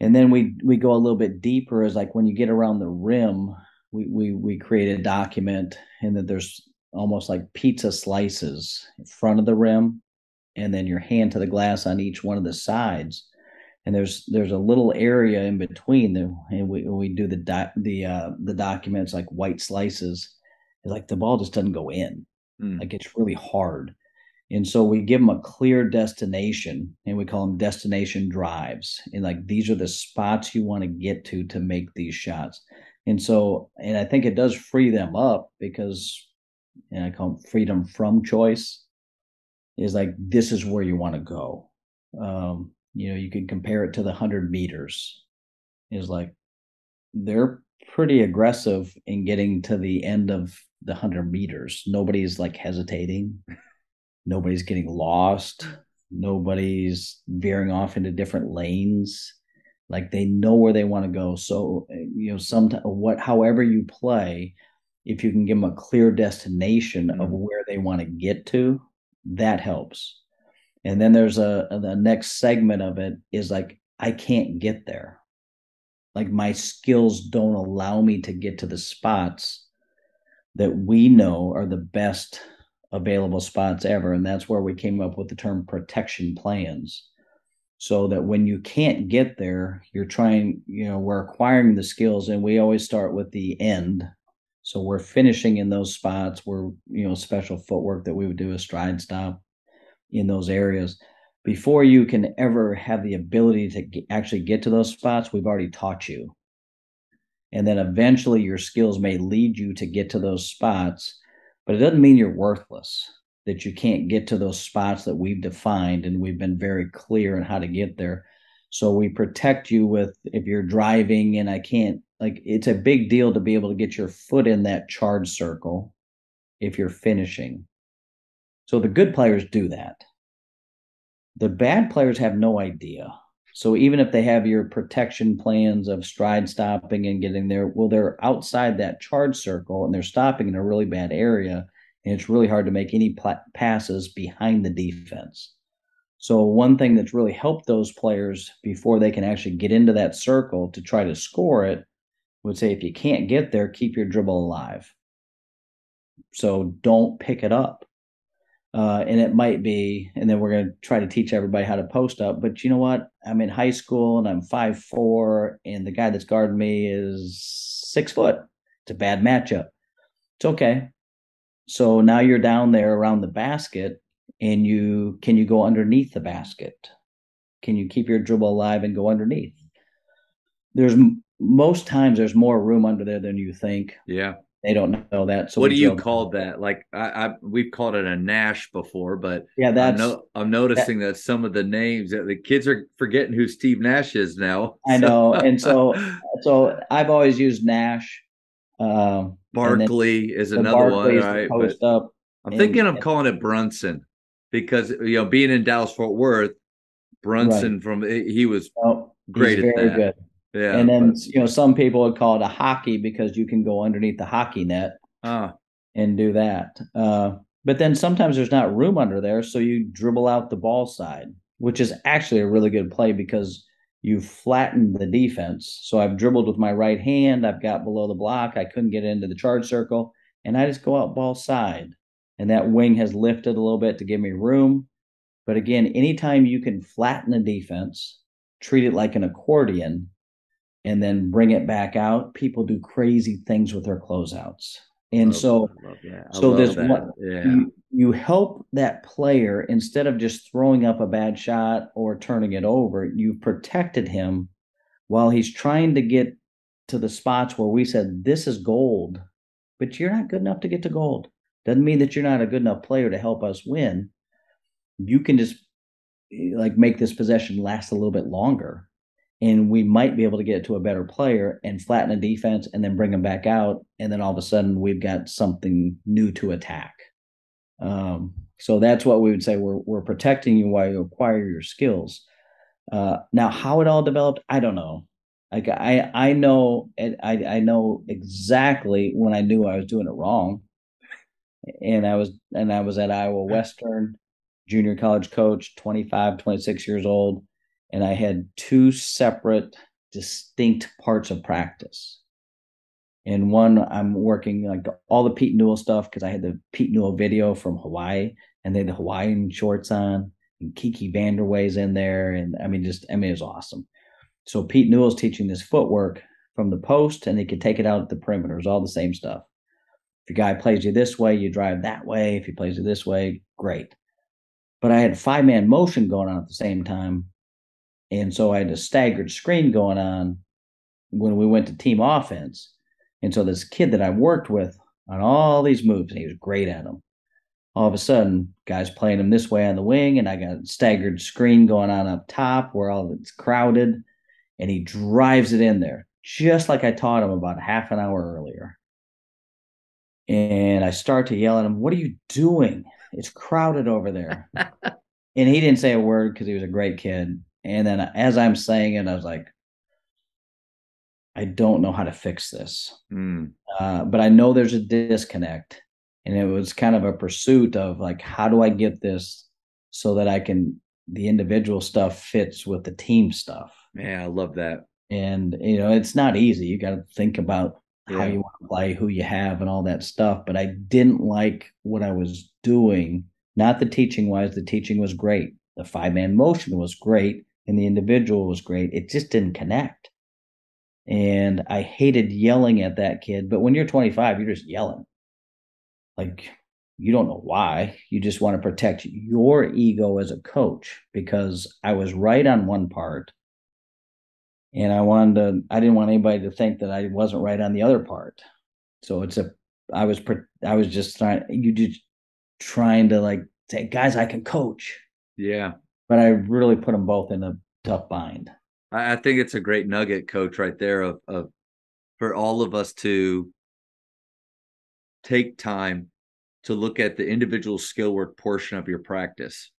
and then we we go a little bit deeper as like when you get around the rim, we we we create a document and that there's almost like pizza slices in front of the rim, and then your hand to the glass on each one of the sides and there's there's a little area in between them and we we do the doc, the uh the documents like white slices it's like the ball just doesn't go in Mm. Like it's really hard. And so we give them a clear destination and we call them destination drives. And like these are the spots you want to get to to make these shots. And so, and I think it does free them up because and I call them freedom from choice is like this is where you want to go. Um, you know, you could compare it to the 100 meters. Is like they're pretty aggressive in getting to the end of the 100 meters. Nobody's like hesitating. Nobody's getting lost. Nobody's veering off into different lanes. Like they know where they want to go. So, you know, sometimes what, however you play, if you can give them a clear destination of mm-hmm. where they want to get to, that helps. And then there's a, the next segment of it is like, I can't get there. Like my skills don't allow me to get to the spots that we know are the best available spots ever. And that's where we came up with the term protection plans. So that when you can't get there, you're trying, you know, we're acquiring the skills and we always start with the end. So we're finishing in those spots where, you know, special footwork that we would do a stride stop in those areas. Before you can ever have the ability to actually get to those spots, we've already taught you. And then eventually your skills may lead you to get to those spots but it doesn't mean you're worthless, that you can't get to those spots that we've defined and we've been very clear on how to get there. So we protect you with if you're driving and I can't like it's a big deal to be able to get your foot in that charge circle if you're finishing. So the good players do that. The bad players have no idea. So even if they have your protection plans of stride stopping and getting there, well, they're outside that charge circle and they're stopping in a really bad area, and it's really hard to make any pl- passes behind the defense. So one thing that's really helped those players before they can actually get into that circle to try to score it would say if you can't get there, keep your dribble alive. So don't pick it up. Uh, and it might be, and then we're going to try to teach everybody how to post up. But you know what? I'm in high school and I'm five four, and the guy that's guarding me is six foot. It's a bad matchup. It's okay. So now you're down there around the basket, and you can you go underneath the basket? Can you keep your dribble alive and go underneath? There's most times there's more room under there than you think. Yeah they don't know that. So what do you call that? Like I, I, we've called it a Nash before, but yeah, that's. I'm, no, I'm noticing that, that, some of the names that the kids are forgetting who Steve Nash is now. I know, and so so I've always used Nash. Um, Barkley is another one, right? Up I'm thinking of calling it Brunson because you know being in Dallas Fort Worth, Brunson right. from he was oh, great at that. Good. Yeah. And then but... you know some people would call it a hockey because you can go underneath the hockey net ah. and do that. Uh, but then sometimes there's not room under there, so you dribble out the ball side, which is actually a really good play because you flattened the defense. So I've dribbled with my right hand, I've got below the block, I couldn't get into the charge circle, and I just go out ball side. And that wing has lifted a little bit to give me room. But again, anytime you can flatten a defense, treat it like an accordion, and then bring it back out, people do crazy things with their closeouts. And love, so, so this one, yeah. you, you help that player instead of just throwing up a bad shot or turning it over, you protected him while he's trying to get to the spots where we said, This is gold, but you're not good enough to get to gold. Doesn't mean that you're not a good enough player to help us win. You can just eh, like make this possession last a little bit longer and we might be able to get to a better player and flatten a defense and then bring them back out and then all of a sudden we've got something new to attack. Um, so that's what we would say we're, we're protecting you while you acquire your skills. Uh, now how it all developed i don't know. Like i i know i i know exactly when i knew i was doing it wrong. And i was and i was at iowa western junior college coach 25 26 years old and I had two separate, distinct parts of practice. And one, I'm working like all the Pete Newell stuff because I had the Pete Newell video from Hawaii, and they had the Hawaiian shorts on, and Kiki Vandeweghe's in there, and I mean, just I mean, it was awesome. So Pete Newell's teaching this footwork from the post, and they could take it out at the perimeter. It's all the same stuff. If your guy plays you this way, you drive that way. If he plays you this way, great. But I had five man motion going on at the same time. And so I had a staggered screen going on when we went to team offense. And so this kid that I worked with on all these moves, and he was great at them. All of a sudden, guys playing him this way on the wing, and I got a staggered screen going on up top where all it's crowded, and he drives it in there just like I taught him about half an hour earlier. And I start to yell at him, What are you doing? It's crowded over there. and he didn't say a word because he was a great kid. And then as I'm saying it, I was like, I don't know how to fix this. Mm. Uh, but I know there's a disconnect. And it was kind of a pursuit of like, how do I get this so that I can, the individual stuff fits with the team stuff? Yeah, I love that. And, you know, it's not easy. You got to think about yeah. how you want to play, who you have, and all that stuff. But I didn't like what I was doing. Not the teaching wise, the teaching was great. The five man motion was great, and the individual was great. It just didn't connect. And I hated yelling at that kid. But when you're 25, you're just yelling. Like, you don't know why. You just want to protect your ego as a coach because I was right on one part and I wanted to. I didn't want anybody to think that I wasn't right on the other part. So it's a. I was. I was just trying. You just trying to like say, guys, I can coach. Yeah. But I really put them both in a tough bind. I think it's a great nugget, coach, right there of, of for all of us to take time to look at the individual skill work portion of your practice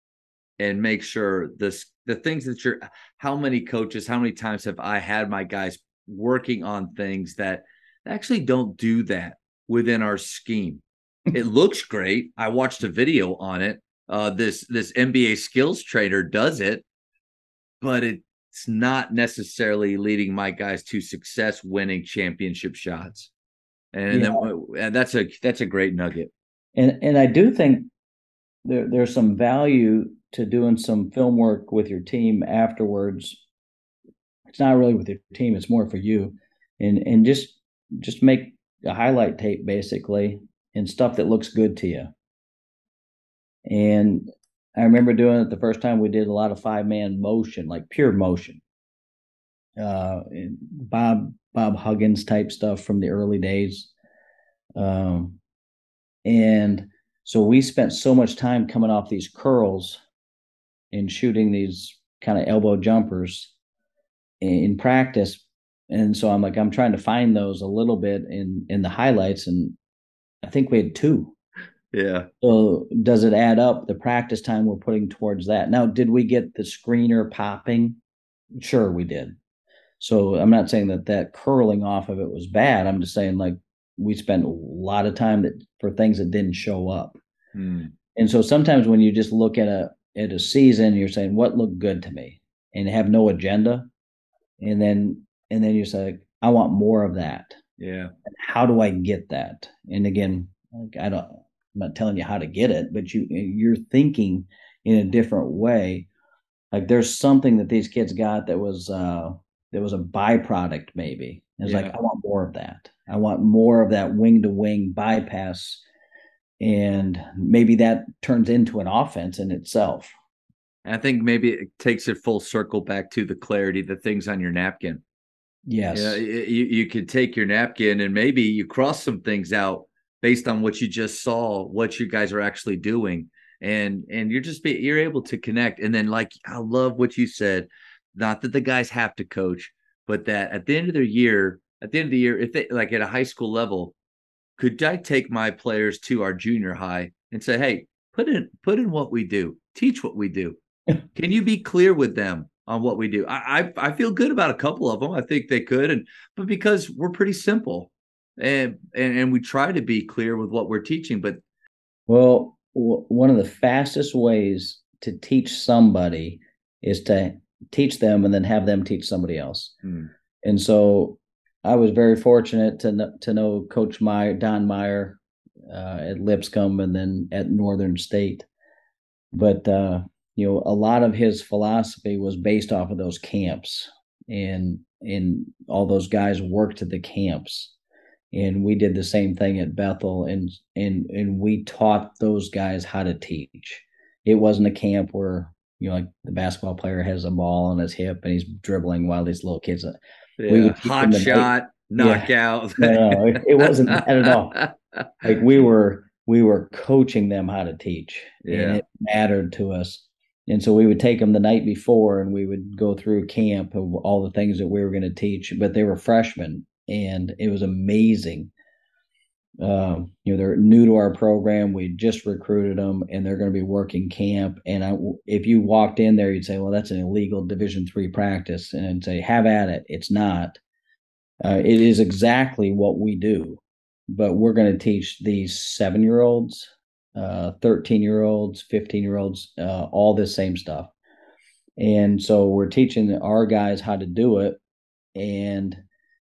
and make sure this the things that you're how many coaches how many times have i had my guys working on things that actually don't do that within our scheme it looks great i watched a video on it uh, this this nba skills trainer does it but it's not necessarily leading my guys to success winning championship shots and, yeah. then, and that's a that's a great nugget and and i do think there, there's some value to doing some film work with your team afterwards. It's not really with your team; it's more for you, and and just just make a highlight tape basically and stuff that looks good to you. And I remember doing it the first time we did a lot of five man motion, like pure motion. Uh, Bob Bob Huggins type stuff from the early days. Um, and so we spent so much time coming off these curls and shooting these kind of elbow jumpers in practice. And so I'm like, I'm trying to find those a little bit in in the highlights, and I think we had two. Yeah. So does it add up the practice time we're putting towards that? Now, did we get the screener popping? Sure, we did. So I'm not saying that that curling off of it was bad. I'm just saying like we spent a lot of time that for things that didn't show up. Hmm. And so sometimes when you just look at a at a season, you're saying what looked good to me, and have no agenda, and then and then you say I want more of that. Yeah. How do I get that? And again, like I don't. I'm not telling you how to get it, but you you're thinking in a different way. Like there's something that these kids got that was uh that was a byproduct maybe. It's yeah. like I want more of that. I want more of that wing to wing bypass and maybe that turns into an offense in itself. I think maybe it takes it full circle back to the clarity, the things on your napkin. Yes. You, you, you could take your napkin and maybe you cross some things out based on what you just saw, what you guys are actually doing. And and you're just be, you're able to connect. And then like I love what you said, not that the guys have to coach, but that at the end of the year, at the end of the year, if they like at a high school level, could I take my players to our junior high and say, hey, put in put in what we do, teach what we do. Can you be clear with them on what we do? I, I, I feel good about a couple of them. I think they could, and but because we're pretty simple, and and, and we try to be clear with what we're teaching. But well, w- one of the fastest ways to teach somebody is to teach them and then have them teach somebody else. Hmm. And so I was very fortunate to to know Coach Meyer, Don Meyer, uh, at Lipscomb and then at Northern State. But uh, you know, a lot of his philosophy was based off of those camps, and and all those guys worked at the camps, and we did the same thing at Bethel, and and and we taught those guys how to teach. It wasn't a camp where you know like the basketball player has a ball on his hip and he's dribbling while these little kids. Uh, yeah. We would hot shot, knockout. Yeah. no, no, it, it wasn't that at all. Like we were we were coaching them how to teach, yeah. and it mattered to us. And so we would take them the night before, and we would go through camp of all the things that we were going to teach. But they were freshmen, and it was amazing. Uh, you know, they're new to our program. We just recruited them, and they're going to be working camp. And I, if you walked in there, you'd say, "Well, that's an illegal Division three practice," and I'd say, "Have at it." It's not. Uh, it is exactly what we do, but we're going to teach these seven year olds, uh, 13 year olds, 15 year olds, uh, all this same stuff. And so we're teaching our guys how to do it. And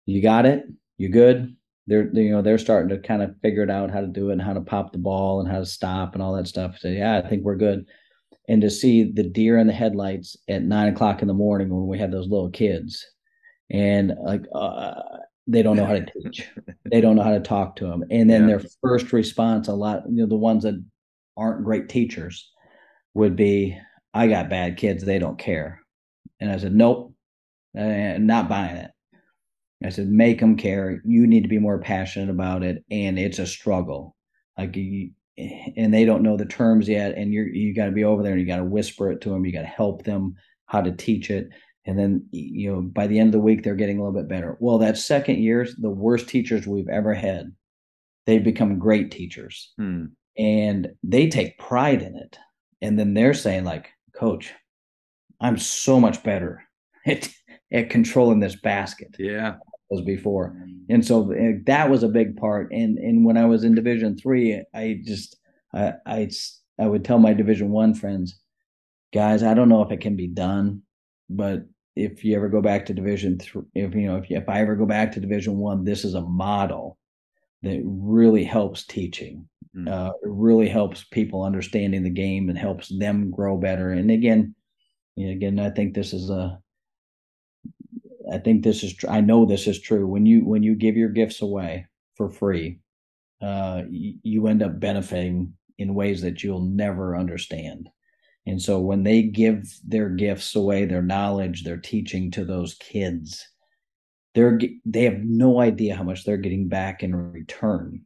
you got it, you're good. They're, you know, they're starting to kind of figure it out how to do it and how to pop the ball and how to stop and all that stuff. So, yeah, I think we're good. And to see the deer in the headlights at nine o'clock in the morning when we have those little kids and like uh, they don't know how to teach they don't know how to talk to them and then yeah. their first response a lot you know the ones that aren't great teachers would be i got bad kids they don't care and i said nope uh, not buying it i said make them care. You need to be more passionate about it. And it's a struggle. Like you, and they don't know the terms yet and you're you got to be over there and you got to whisper it to them you got to help them how to teach it. And then you know by the end of the week they're getting a little bit better. Well that second year the worst teachers we've ever had. They've become great teachers. Hmm. and they take pride in it. And then they're saying like coach i'm so much better at, at controlling this basket. Yeah was before. And so eh, that was a big part. And and when i was in division three i just i i, I would tell my division one friends guys i don't know if it can be done but if you ever go back to division three if you know if, if i ever go back to division one this is a model that really helps teaching. Mm. uh, it really helps people understanding the game and helps them grow better. And again you know, again i think this is a i think this is i know this is true when you when you give your gifts away for free uh, you, you end up benefiting in ways that you'll never understand and so when they give their gifts away, their knowledge, their teaching to those kids, they're they have no idea how much they're getting back in return.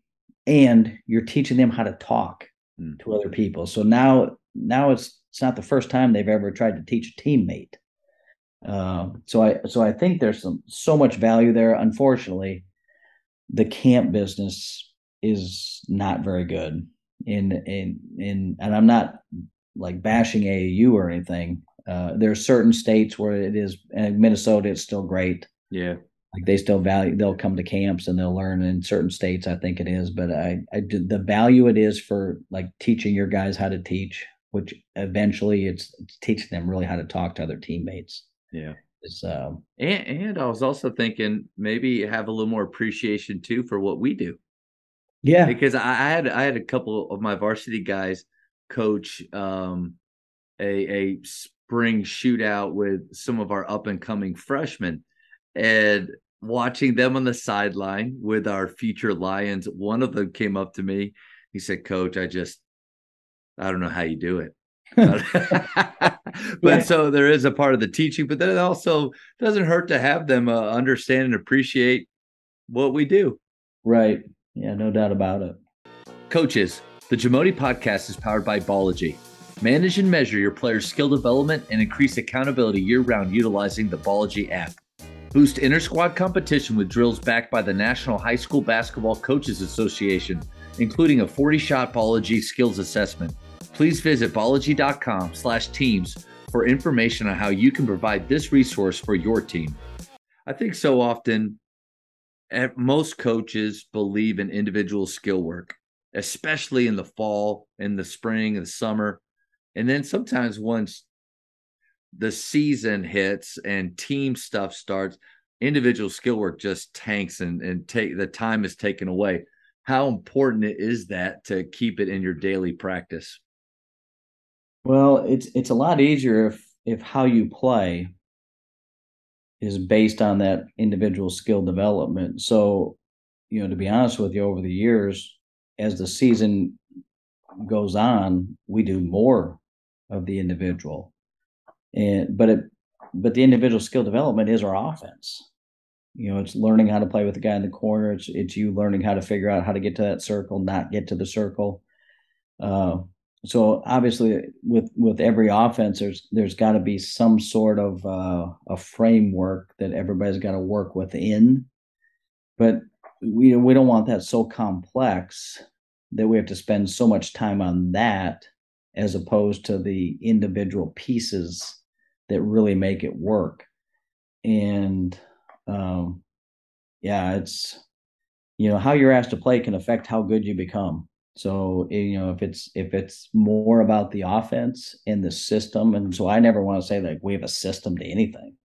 And you're teaching them how to talk mm. to other people. So now now it's it's not the first time they've ever tried to teach a teammate. Uh, so I so I think there's some so much value there. Unfortunately, the camp business is not very good. In in in and I'm not like bashing AAU or anything. Uh, there are certain states where it is, and Minnesota, it's still great. Yeah. Like they still value, they'll come to camps and they'll learn. In certain states, I think it is, but I, I the value it is for like teaching your guys how to teach, which eventually it's, it's teaching them really how to talk to other teammates. Yeah. Um, and, and I was also thinking maybe have a little more appreciation too for what we do. Yeah. Because I, I had, I had a couple of my varsity guys coach um, a a spring shootout with some of our up and coming freshmen, and watching them on the sideline with our future Lions. One of them came up to me. He said, "Coach, I just I don't know how you do it." but yeah. so there is a part of the teaching, but then it also doesn't hurt to have them uh, understand and appreciate what we do. Right. Yeah, no doubt about it. Coaches, the Jamodi podcast is powered by Ballogy. Manage and measure your players' skill development and increase accountability year round utilizing the Ballogy app. Boost inter squad competition with drills backed by the National High School Basketball Coaches Association, including a 40 shot Ballogy skills assessment. Please visit ballogy.com slash teams for information on how you can provide this resource for your team. I think so often eh, most coaches believe in individual skill work especially in the fall, in the spring, and the summer. And then sometimes once the season hits and team stuff starts, individual skill work just tanks and, and take the time is taken away. How important is that to keep it in your daily practice? Well, it's it's a lot easier if if how you play is based on that individual skill development. So you know, to be honest with you, over the years, as the season goes on, we do more of the individual. And but it but the individual skill development is our offense. You know, it's learning how to play with the guy in the corner. It's it's you learning how to figure out how to get to that circle, not get to the circle. Uh, so obviously, with with every offense, there's there's got to be some sort of uh, a framework that everybody's got to work within. But we we don't want that so complex that we have to spend so much time on that as opposed to the individual pieces that really make it work. And um, yeah, it's you know how you're asked to play can affect how good you become. So you know if it's if it's more about the offense and the system, and so I never want to say like we have a system to anything.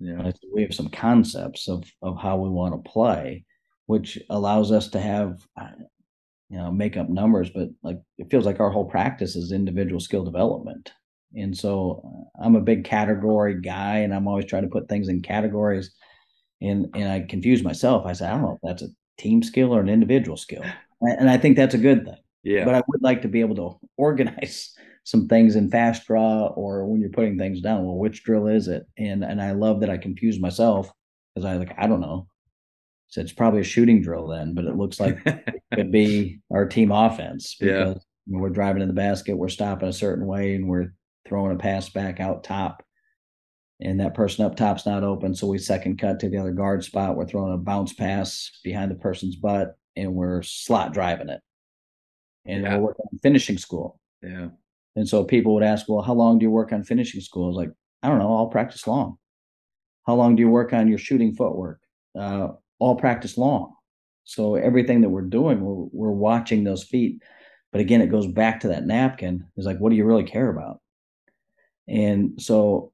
Yeah, we have some concepts of of how we want to play, which allows us to have you know make up numbers, but like it feels like our whole practice is individual skill development. And so uh, I'm a big category guy, and I'm always trying to put things in categories and and I confuse myself. I say I don't know if that's a team skill or an individual skill, and I think that's a good thing. Yeah. But I would like to be able to organize some things in FastDraw or when you're putting things down. Well, which drill is it? And and I love that I confuse myself because I like I don't know. So it's probably a shooting drill then, but it looks like it could be our team offense because yeah. we're driving in the basket, we're stopping a certain way, and we're throwing a pass back out top and that person up top's not open. So we second cut to the other guard spot. We're throwing a bounce pass behind the person's butt and we're slot driving it. And yeah. we're working on finishing school. Yeah. And so people would ask, well, how long do you work on finishing school? I was like, I don't know, I'll practice long. How long do you work on your shooting footwork? Uh, all practice long. So everything that we're doing, we're, we're watching those feet. But again, it goes back to that napkin. Is like, what do you really care about? And so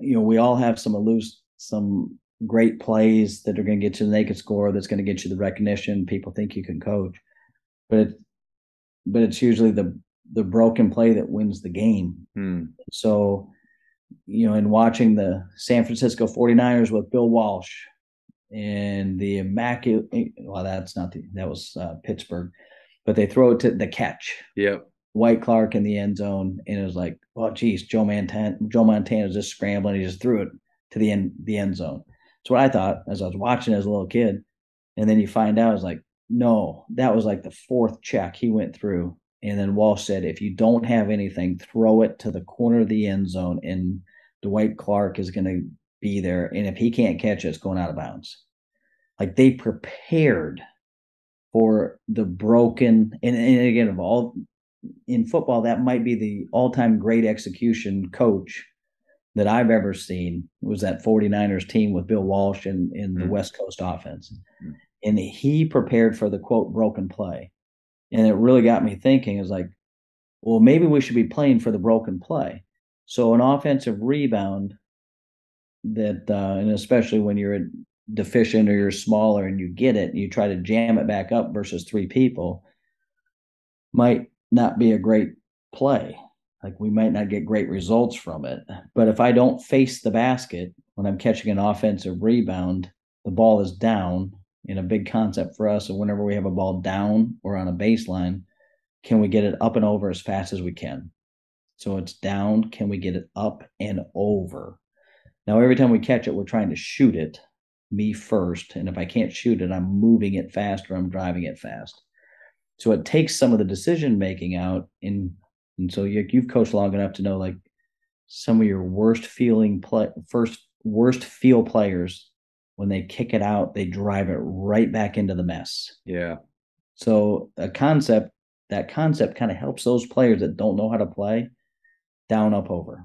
you know, we all have some loose, some great plays that are going to get you the naked score. That's going to get you the recognition. People think you can coach, but it, but it's usually the the broken play that wins the game. Hmm. So, you know, in watching the San Francisco 49ers with Bill Walsh and the immaculate, well, that's not the, that was uh, Pittsburgh, but they throw it to the catch. Yep. Dwight Clark in the end zone, and it was like, well, geez, Joe Montana, Joe Montana was just scrambling. He just threw it to the end, the end zone. That's what I thought as I was watching as a little kid. And then you find out, it's like, no, that was like the fourth check he went through. And then Walsh said, if you don't have anything, throw it to the corner of the end zone, and Dwight Clark is going to be there. And if he can't catch it, it's going out of bounds. Like they prepared for the broken, and, and again, of all in football, that might be the all time great execution coach that I've ever seen was that 49ers team with Bill Walsh in, in the mm-hmm. West Coast offense. Mm-hmm. And he prepared for the quote broken play. And it really got me thinking is like, well, maybe we should be playing for the broken play. So an offensive rebound that, uh, and especially when you're deficient or you're smaller and you get it, and you try to jam it back up versus three people, might not be a great play. Like we might not get great results from it. But if I don't face the basket when I'm catching an offensive rebound, the ball is down in a big concept for us. And whenever we have a ball down or on a baseline, can we get it up and over as fast as we can? So it's down. Can we get it up and over? Now, every time we catch it, we're trying to shoot it, me first. And if I can't shoot it, I'm moving it fast or I'm driving it fast. So it takes some of the decision making out in and so you, you've coached long enough to know like some of your worst feeling play first worst feel players when they kick it out they drive it right back into the mess. Yeah. So a concept that concept kind of helps those players that don't know how to play down up over.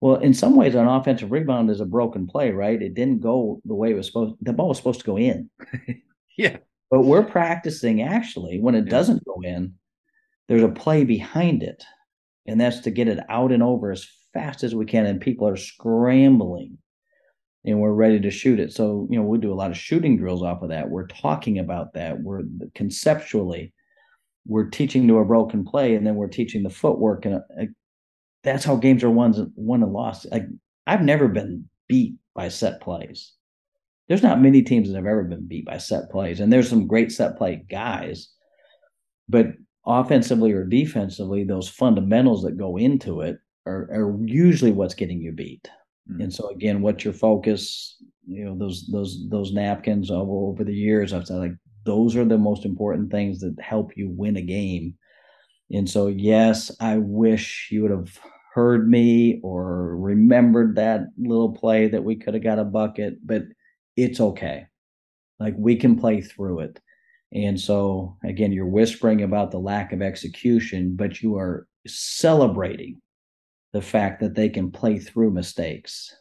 Well in some ways an offensive rebound is a broken play right? It didn't go the way it was supposed the ball was supposed to go in. Yeah. But we're practicing actually when it yeah. doesn't go in, there's a play behind it. And that's to get it out and over as fast as we can. And people are scrambling and we're ready to shoot it. So, you know, we do a lot of shooting drills off of that. We're talking about that. We're conceptually, we're teaching to a broken play and then we're teaching the footwork. And uh, that's how games are won, won and lost. Like, I've never been beat by set plays. there's not many teams that have ever been beat by set plays, and there's some great set play guys, but offensively or defensively, those fundamentals that go into it are, are usually what's getting you beat. Mm-hmm. And so again, what's your focus? You know, those those those napkins over, over the years, I've said like those are the most important things that help you win a game. And so yes, I wish you would have heard me or remembered that little play that we could have got a bucket, but it's okay. Like we can play through it. And so, again, you're whispering about the lack of execution, but you are celebrating the fact that they can play through mistakes.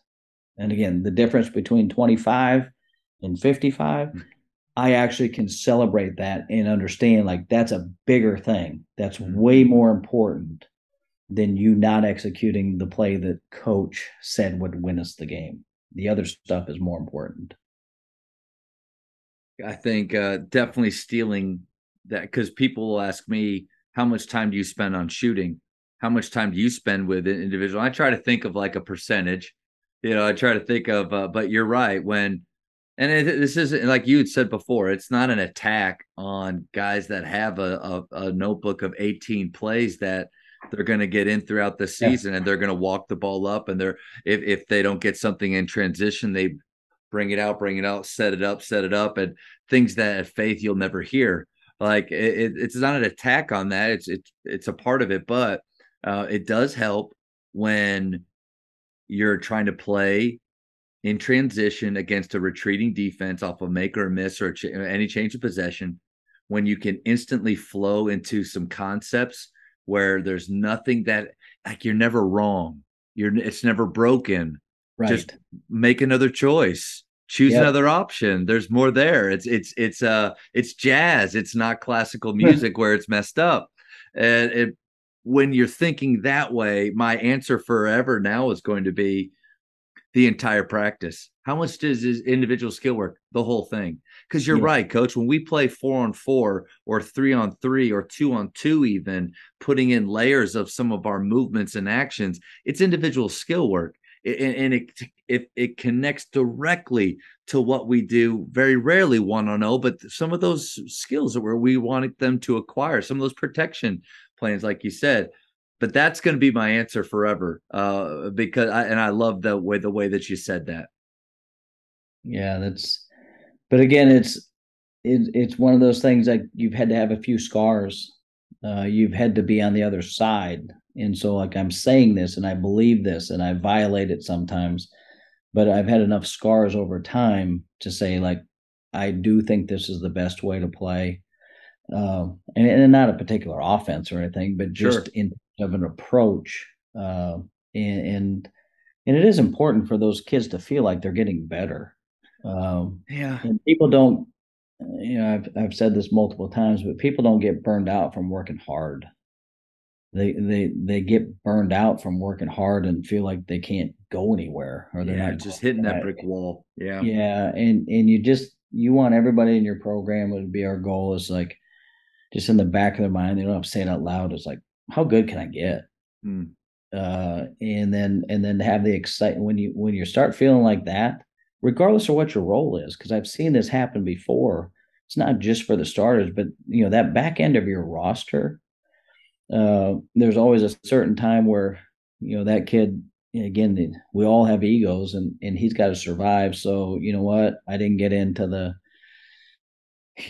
And again, the difference between 25 and 55, mm. I actually can celebrate that and understand like that's a bigger thing. That's mm. way more important than you not executing the play that coach said would win us the game. The other stuff is more important. I think uh, definitely stealing that because people will ask me, how much time do you spend on shooting? How much time do you spend with an individual? I try to think of like a percentage. You know, I try to think of, uh, but you're right. When, and it, this isn't like you had said before, it's not an attack on guys that have a, a, a notebook of 18 plays that they're going to get in throughout the season yeah. and they're going to walk the ball up and they're if, if they don't get something in transition they bring it out, bring it out, set it up, set it up, and things that at faith you'll never hear. Like it, it's not an attack on that. It's it's it's a part of it, but uh, it does help when you're trying to play in transition against a retreating defense off a make or a miss or ch- any change of possession. When you can instantly flow into some concepts where there's nothing that like you're never wrong. You're it's never broken. Right. Just make another choice. Choose yep. another option. There's more there. It's it's it's uh it's jazz. It's not classical music where it's messed up. And it when you're thinking that way my answer forever now is going to be the entire practice. How much does his individual skill work? The whole thing. Because you're yeah. right coach. When we play four on four or three on three or two on two even putting in layers of some of our movements and actions it's individual skill work and, it, it it connects directly to what we do very rarely one on oh but some of those skills are where we wanted them to acquire some of those protection plans like you said. But that's going to be my answer forever uh, because I, and i love the way the way that you said that. Yeah that's but again it's it, it's one of those things that you've had to have a few scars uh, you've had to be on the other side and so like i'm saying this and i believe this and i violate it sometimes but i've had enough scars over time to say like i do think this is the best way to play uh, and, and, not a particular offense or anything but just sure. in of an approach uh, and, and and it is important for those kids to feel like they're getting better um, yeah and people don't you know I've, I've said this multiple times but people don't get burned out from working hard they they they get burned out from working hard and feel like they can't go anywhere or they're yeah, not just hitting that brick wall. Yeah. Yeah. And and you just you want everybody in your program would be our goal is like just in the back of their mind, they don't have to say it out loud. It's like, how good can I get? Mm. Uh, and then and then have the excitement when you when you start feeling like that, regardless of what your role is, because I've seen this happen before. It's not just for the starters, but you know that back end of your roster uh, there's always a certain time where you know that kid again we all have egos and and he's got to survive. So you know what? I didn't get into the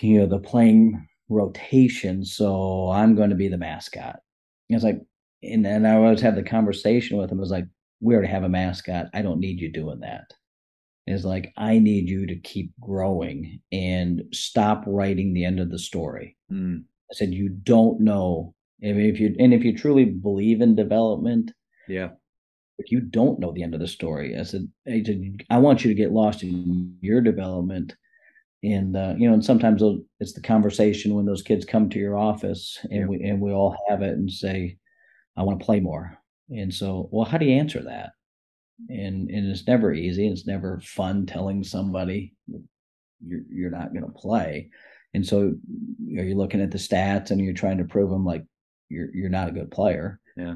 you know the playing rotation so i'm going to be the mascot. And it's like and then i always have the conversation with him. It's like we already have a mascot. I don't need you doing that. It's like i need you to keep growing and stop writing the end of the story. Mm. i said you don't know if you and if you truly believe in development, yeah, if you don't know the end of the story, I said, I, said, I want you to get lost in your development. And uh, you know, and sometimes it's the conversation when those kids come to your office, and yeah. we and we all have it and say, "I want to play more." And so, well, how do you answer that? And and it's never easy. It's never fun telling somebody you're you're not going to play. And so, are you looking at the stats and you're trying to prove them like you're you're not a good player. Yeah.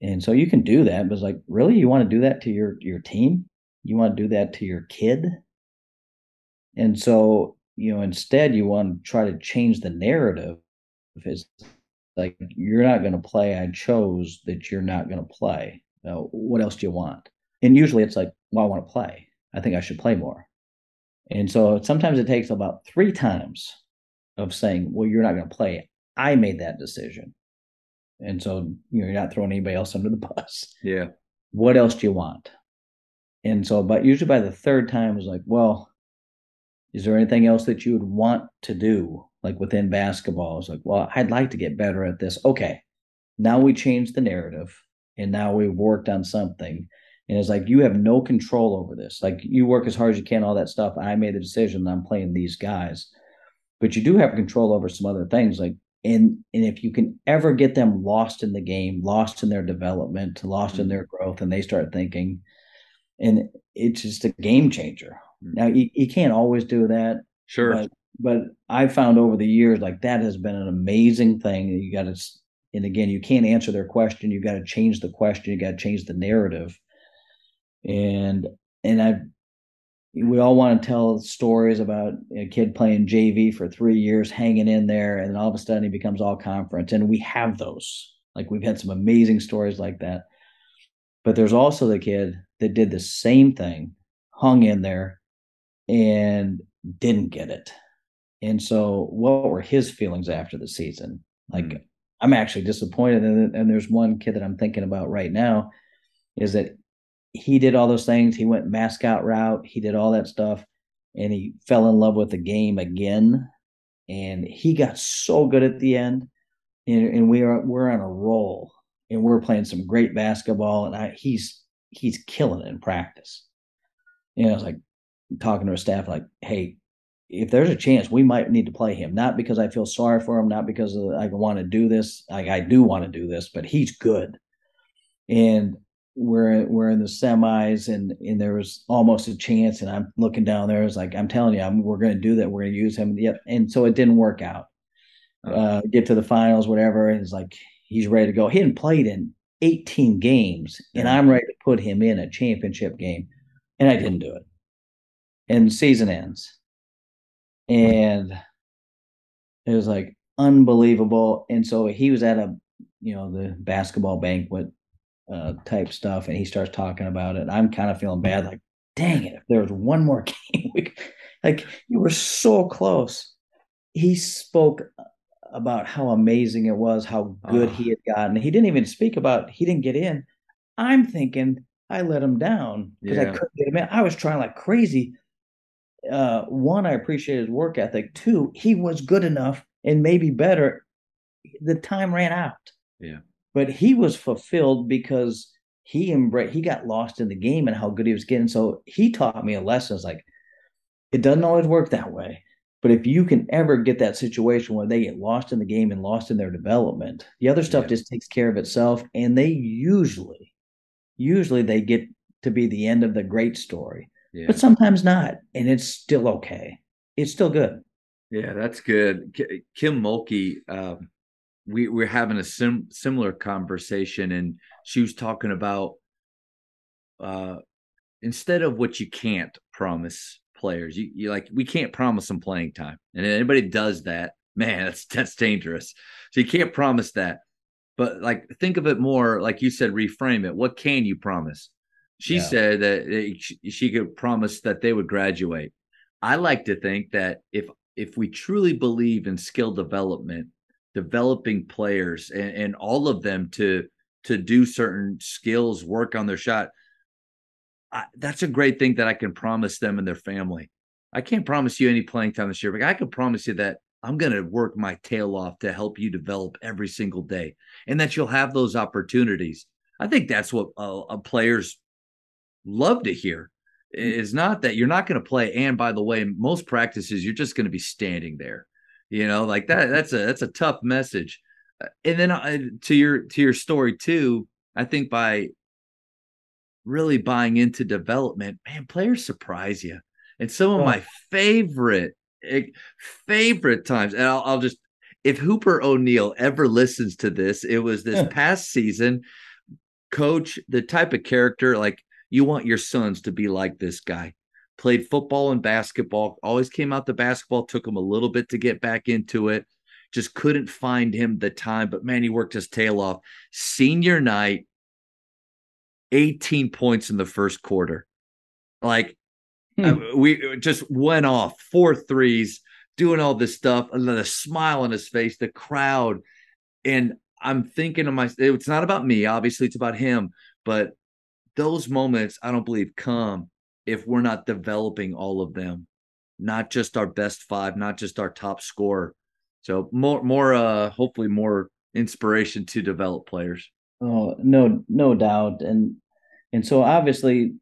And so you can do that, but it's like, really, you want to do that to your your team? You want to do that to your kid? And so, you know, instead you want to try to change the narrative. If It's like you're not going to play. I chose that you're not going to play. Now, what else do you want? And usually it's like, well, I want to play. I think I should play more. And so sometimes it takes about three times of saying, well, you're not going to play. I made that decision. And so you know, you're not throwing anybody else under the bus. Yeah. What else do you want? And so, but usually by the third time, it's like, well, is there anything else that you would want to do? Like within basketball, it's like, well, I'd like to get better at this. Okay. Now we change the narrative and now we've worked on something. And it's like, you have no control over this. Like you work as hard as you can, all that stuff. I made the decision I'm playing these guys. But you do have control over some other things. Like and and if you can ever get them lost in the game lost in their development lost mm-hmm. in their growth and they start thinking and it's just a game changer mm-hmm. now you, you can't always do that sure but, but i found over the years like that has been an amazing thing you got to and again you can't answer their question you got to change the question you got to change the narrative and and i've we all want to tell stories about a kid playing JV for three years, hanging in there, and then all of a sudden he becomes all conference. And we have those. Like we've had some amazing stories like that. But there's also the kid that did the same thing, hung in there, and didn't get it. And so, what were his feelings after the season? Like, mm-hmm. I'm actually disappointed. And, and there's one kid that I'm thinking about right now is that he did all those things. He went mascot route. He did all that stuff, and he fell in love with the game again. And he got so good at the end. And, and we are we're on a roll, and we're playing some great basketball. And I, he's he's killing it in practice. Know, I was like talking to our staff, like, hey, if there's a chance, we might need to play him. Not because I feel sorry for him, not because I want to do this. Like I do want to do this, but he's good. And we're we're in the semis and and there was almost a chance and I'm looking down there it's like I'm telling you I'm, we're going to do that. We're going to use him. Yep. And so it didn't work out. Oh. uh, get to the finals whatever and it's like he's ready to go. He hadn't played in 18 games and I'm ready to put him in a championship game and I didn't do it. And season ends. And it was like unbelievable. And so he was at a you know the basketball banquet uh, type stuff, and he starts talking about it. I'm kind of feeling bad, like, dang it, if there was one more game, like you were so close. He spoke about how amazing it was, how good he had gotten. He didn't even speak about he didn't get in. I'm thinking I let him down because yeah. I couldn't get him in. I was trying like crazy. Uh, one, I appreciate his work ethic. Two, he was good enough and maybe better. The time ran out. Yeah but he was fulfilled because he embraced he got lost in the game and how good he was getting. So he taught me a lesson. It's like it doesn't always work that way but if you can ever get that situation where they get lost in the game and lost in their development the other stuff yeah. just takes care of itself and they usually usually they get to be the end of the great story yeah. but sometimes not and it's still okay. It's still good. Yeah that's good. Kim mulkey um, we we're having a sim, similar conversation and she was talking about uh instead of what you can't promise players you, you like we can't promise them playing time. And anybody does that man that's that's dangerous. So you can't promise that. But like think of it more like you said reframe it. What can you promise? She yeah. said that she could promise that they would graduate. I like to think that if if we truly believe in skill development developing players and, and all of them to to do certain skills, work on their shot. I, that's a great thing that I can promise them and their family. I can't promise you any playing time this year, but I can promise you that I'm going to work my tail off to help you develop every single day and that you'll have those opportunities. I think that's what uh, players love to hear is not that you're not going to play. And by the way, most practices, you're just going to be standing there you know like that that's a that's a tough message uh, and then uh, to your to your story too i think by really buying into development man players surprise you and some of oh. my favorite favorite times and I'll, I'll, just if hooper o'neill ever listens to this it was this yeah. past season coach the type of character like you want your sons to be like this guy played football and basketball, always came out the basketball, took him a little bit to get back into it. Just couldn't find him the time, but man, he worked his tail off. Senior night, 18 points in the first quarter. Like hmm. we just went off four threes, doing all this stuff, and then a smile on his face, the crowd. And I'm thinking to myself, it's not about me, obviously, it's about him. But those moments, I don't believe, come if we're not developing all of them, not just our best five, not just our top scorer. So more, more, uh, hopefully more inspiration to develop players. Oh no, no doubt, and and so obviously,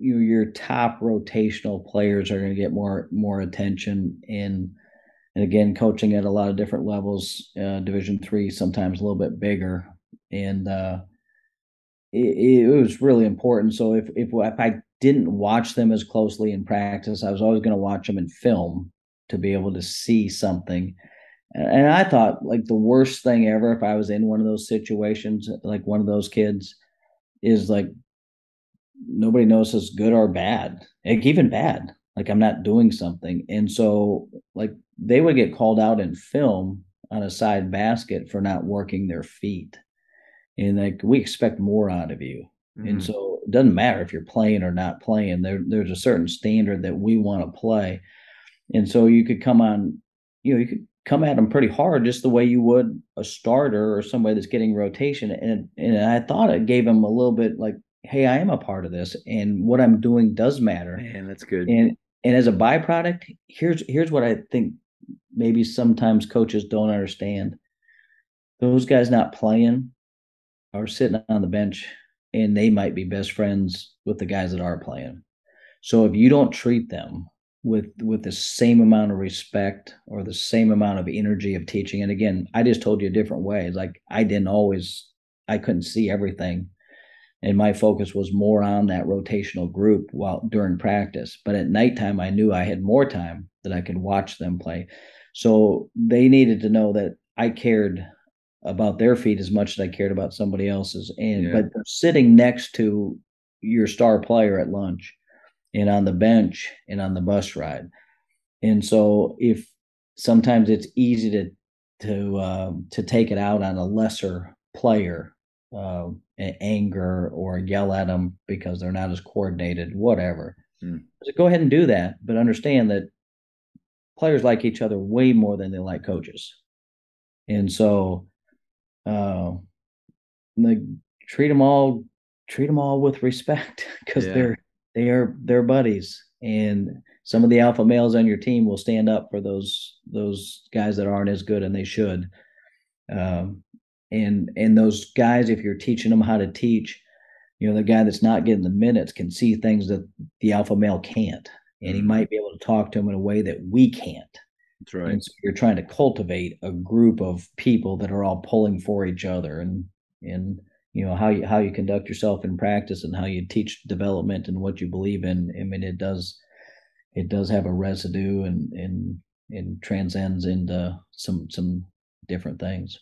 you your top rotational players are going to get more more attention in, and again, coaching at a lot of different levels, uh, Division three, sometimes a little bit bigger, and uh, it, it was really important. So if if if I didn't watch them as closely in practice. I was always going to watch them in film to be able to see something. And I thought like the worst thing ever if I was in one of those situations, like one of those kids, is like nobody knows it's good or bad, like even bad. Like I'm not doing something, and so like they would get called out in film on a side basket for not working their feet, and like we expect more out of you. Mm-hmm. And so it doesn't matter if you're playing or not playing. There, there's a certain standard that we want to play. And so you could come on, you know, you could come at them pretty hard, just the way you would a starter or somebody that's getting rotation. And and I thought it gave him a little bit like, hey, I am a part of this, and what I'm doing does matter. Man, that's good. And and as a byproduct, here's here's what I think maybe sometimes coaches don't understand. Those guys not playing are sitting on the bench and they might be best friends with the guys that are playing. So if you don't treat them with with the same amount of respect or the same amount of energy of teaching, and again, I just told you a different way. Like I didn't always, I couldn't see everything, and my focus was more on that rotational group while during practice. But at nighttime, I knew I had more time that I could watch them play. So they needed to know that I cared about their feet as much as I cared about somebody else's. And yeah. but they're sitting next to your star player at lunch and on the bench and on the bus ride. And so if sometimes it's easy to to uh, to take it out on a lesser player, uh, anger or yell at them because they're not as coordinated, whatever. Mm. So go ahead and do that, but understand that players like each other way more than they like coaches. And so uh, like treat them all treat them all with respect because yeah. they're they are they're buddies and some of the alpha males on your team will stand up for those those guys that aren't as good and they should um, and and those guys if you're teaching them how to teach you know the guy that's not getting the minutes can see things that the alpha male can't and he mm-hmm. might be able to talk to him in a way that we can't that's right. And so you're trying to cultivate a group of people that are all pulling for each other and and you know how you how you conduct yourself in practice and how you teach development and what you believe in. I mean it does it does have a residue and and and transcends into some some different things.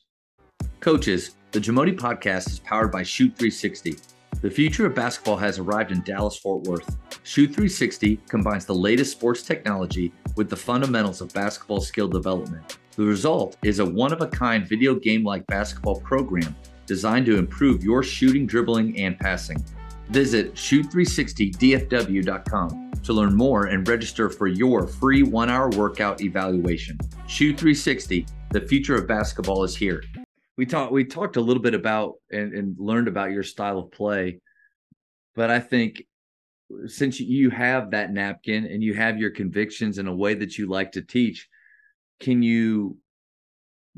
Coaches, the Jamodi podcast is powered by Shoot 360 the future of basketball has arrived in Dallas Fort Worth. Shoot 360 combines the latest sports technology with the fundamentals of basketball skill development. The result is a one of a kind video game like basketball program designed to improve your shooting, dribbling, and passing. Visit shoot360dfw.com to learn more and register for your free one hour workout evaluation. Shoot 360, the future of basketball is here we talked we talked a little bit about and, and learned about your style of play, but I think since you have that napkin and you have your convictions in a way that you like to teach, can you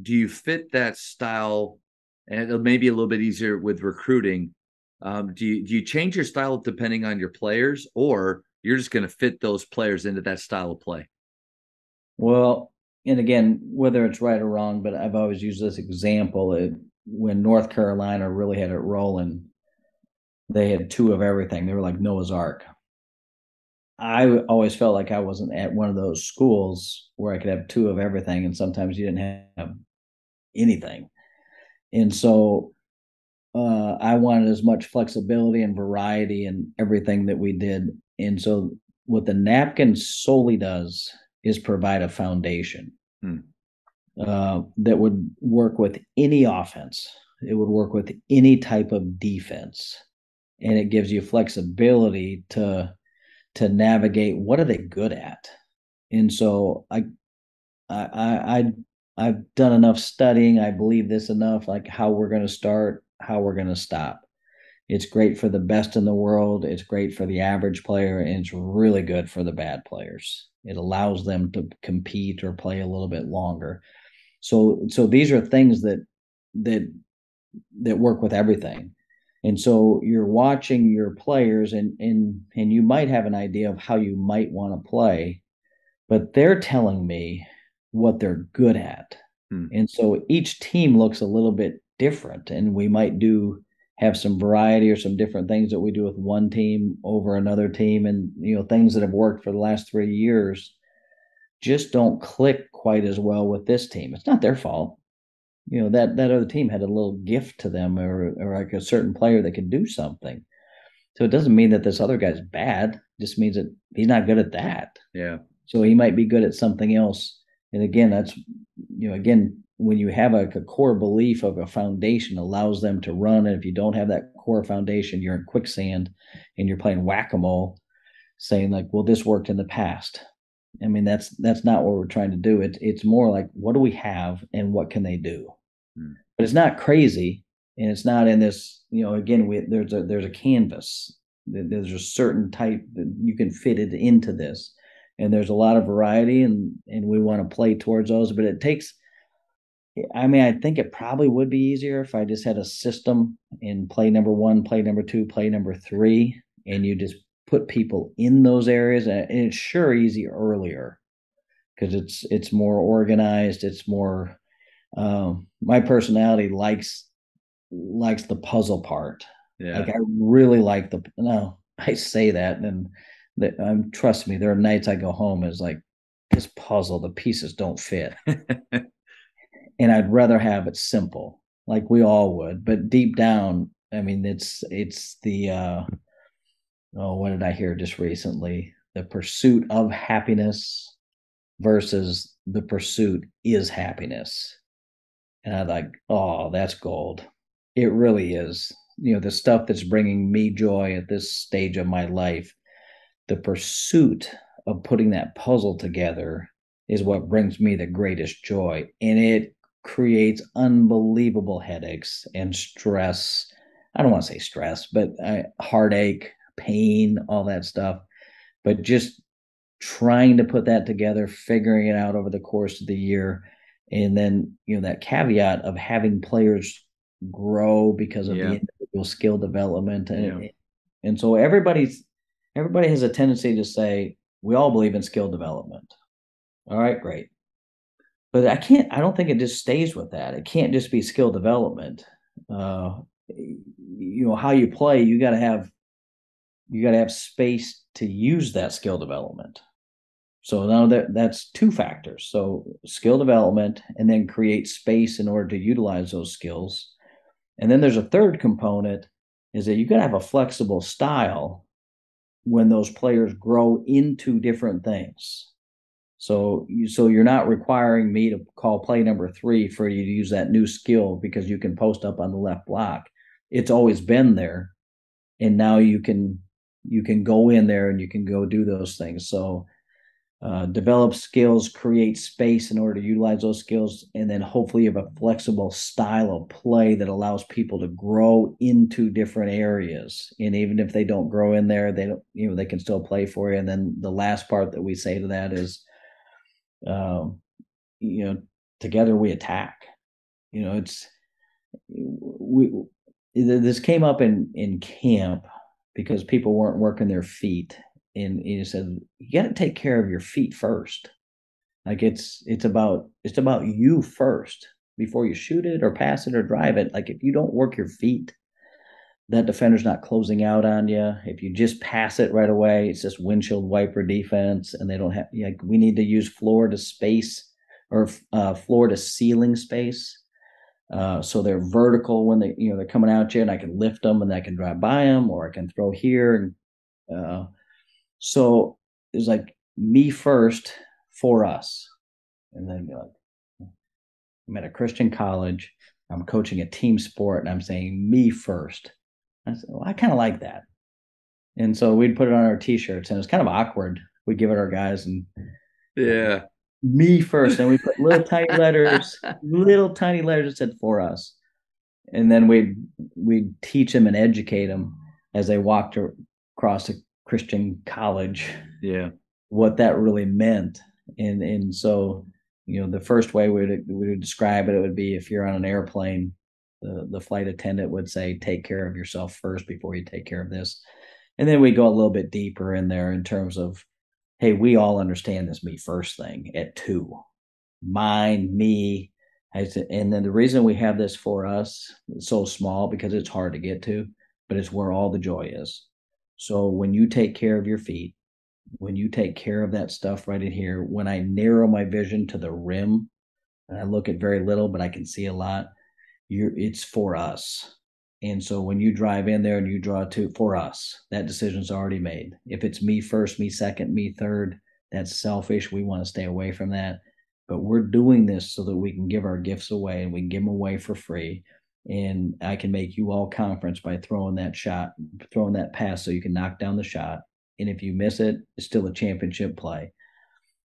do you fit that style? And it may be a little bit easier with recruiting. Um, do you do you change your style depending on your players, or you're just going to fit those players into that style of play? Well, and again, whether it's right or wrong, but I've always used this example when North Carolina really had it rolling, they had two of everything. They were like Noah's Ark. I always felt like I wasn't at one of those schools where I could have two of everything, and sometimes you didn't have anything. And so uh, I wanted as much flexibility and variety in everything that we did. And so what the napkin solely does is provide a foundation hmm. uh, that would work with any offense. It would work with any type of defense, and it gives you flexibility to to navigate what are they good at. And so I I I I've done enough studying. I believe this enough, like how we're going to start, how we're going to stop. It's great for the best in the world. It's great for the average player, and it's really good for the bad players. It allows them to compete or play a little bit longer. So, so these are things that that that work with everything. And so you're watching your players, and and and you might have an idea of how you might want to play, but they're telling me what they're good at. Hmm. And so each team looks a little bit different, and we might do have some variety or some different things that we do with one team over another team and you know things that have worked for the last 3 years just don't click quite as well with this team. It's not their fault. You know that that other team had a little gift to them or or like a certain player that could do something. So it doesn't mean that this other guy's bad. It just means that he's not good at that. Yeah. So he might be good at something else. And again that's you know again when you have a, a, core belief of a foundation allows them to run and if you don't have that core foundation you're in quicksand and you're playing whack-a-mole saying like well this worked in the past. I mean that's that's not what we're trying to do. It's it's more like what do we have and what can they do? Hmm. but it's not crazy and it's not in this you know again we, there's a there's a canvas. There's a certain type that you can fit it into this and there's a lot of variety and and we want to play towards those but it takes I mean, I think it probably would be easier if I just had a system in play number one, play number two, play number three, and you just put people in those areas. And it's sure easy earlier because it's it's more organized. It's more. Um, my personality likes likes the puzzle part. Yeah. Like I really like the. No, I say that, and that um, trust me, there are nights I go home is like this puzzle, the pieces don't fit. and I'd rather have it simple, like we all would. But deep down, I mean, it's it's the uh, oh, what did I hear just recently? The pursuit of happiness versus the pursuit is happiness. And I'm like, oh, that's gold. It really is. You know, the stuff that's bringing me joy at this stage of my life, the pursuit of putting that puzzle together is what brings me the greatest joy. And it creates unbelievable headaches and stress. I don't want to say stress, but uh, heartache, pain, all that stuff. But just trying to put that together, figuring it out over the course of the year, and then you know that caveat of having players grow because of yeah. the individual skill development, and yeah. and so everybody's everybody has a tendency to say we all believe in skill development. All right, great but I can't. I don't think it just stays with that. It can't just be skill development. Uh, you know how you play. You got to have you got to have space to use that skill development. So now that that's two factors. So skill development, and then create space in order to utilize those skills. And then there's a third component is that you got to have a flexible style when those players grow into different things. So you so you're not requiring me to call play number three for you to use that new skill because you can post up on the left block. It's always been there, and now you can you can go in there and you can go do those things. So uh, develop skills, create space in order to utilize those skills, and then hopefully you have a flexible style of play that allows people to grow into different areas. And even if they don't grow in there, they don't, you know, they can still play for you. And then the last part that we say to that is um, you know, together we attack. You know, it's we this came up in in camp because people weren't working their feet, and you said you got to take care of your feet first. Like it's it's about it's about you first before you shoot it or pass it or drive it. Like if you don't work your feet, that defender's not closing out on you. If you just pass it right away, it's just windshield wiper defense, and they don't have like we need to use floor to space or uh, floor to ceiling space. Uh, so they're vertical when they you know they're coming out you, and I can lift them and I can drive by them, or I can throw here. And uh, so was like me first for us. And then like, I'm at a Christian college. I'm coaching a team sport and I'm saying me first. I said, well, I kind of like that. And so we'd put it on our t-shirts and it was kind of awkward. We'd give it our guys and yeah, me first. And we put little tiny letters, little tiny letters that said for us. And then we'd, we'd teach them and educate them as they walked across a Christian college. Yeah. What that really meant. And, and so, you know, the first way we would, we would describe it, it would be if you're on an airplane, the, the flight attendant would say, take care of yourself first before you take care of this. And then we go a little bit deeper in there in terms of, hey, we all understand this me first thing at two. Mine, me. And then the reason we have this for us so small because it's hard to get to, but it's where all the joy is. So when you take care of your feet, when you take care of that stuff right in here, when I narrow my vision to the rim and I look at very little, but I can see a lot, you're it's for us. And so when you drive in there and you draw to for us, that decision's already made. If it's me first, me second, me third, that's selfish. We want to stay away from that. But we're doing this so that we can give our gifts away and we can give them away for free. And I can make you all conference by throwing that shot, throwing that pass so you can knock down the shot. And if you miss it, it's still a championship play.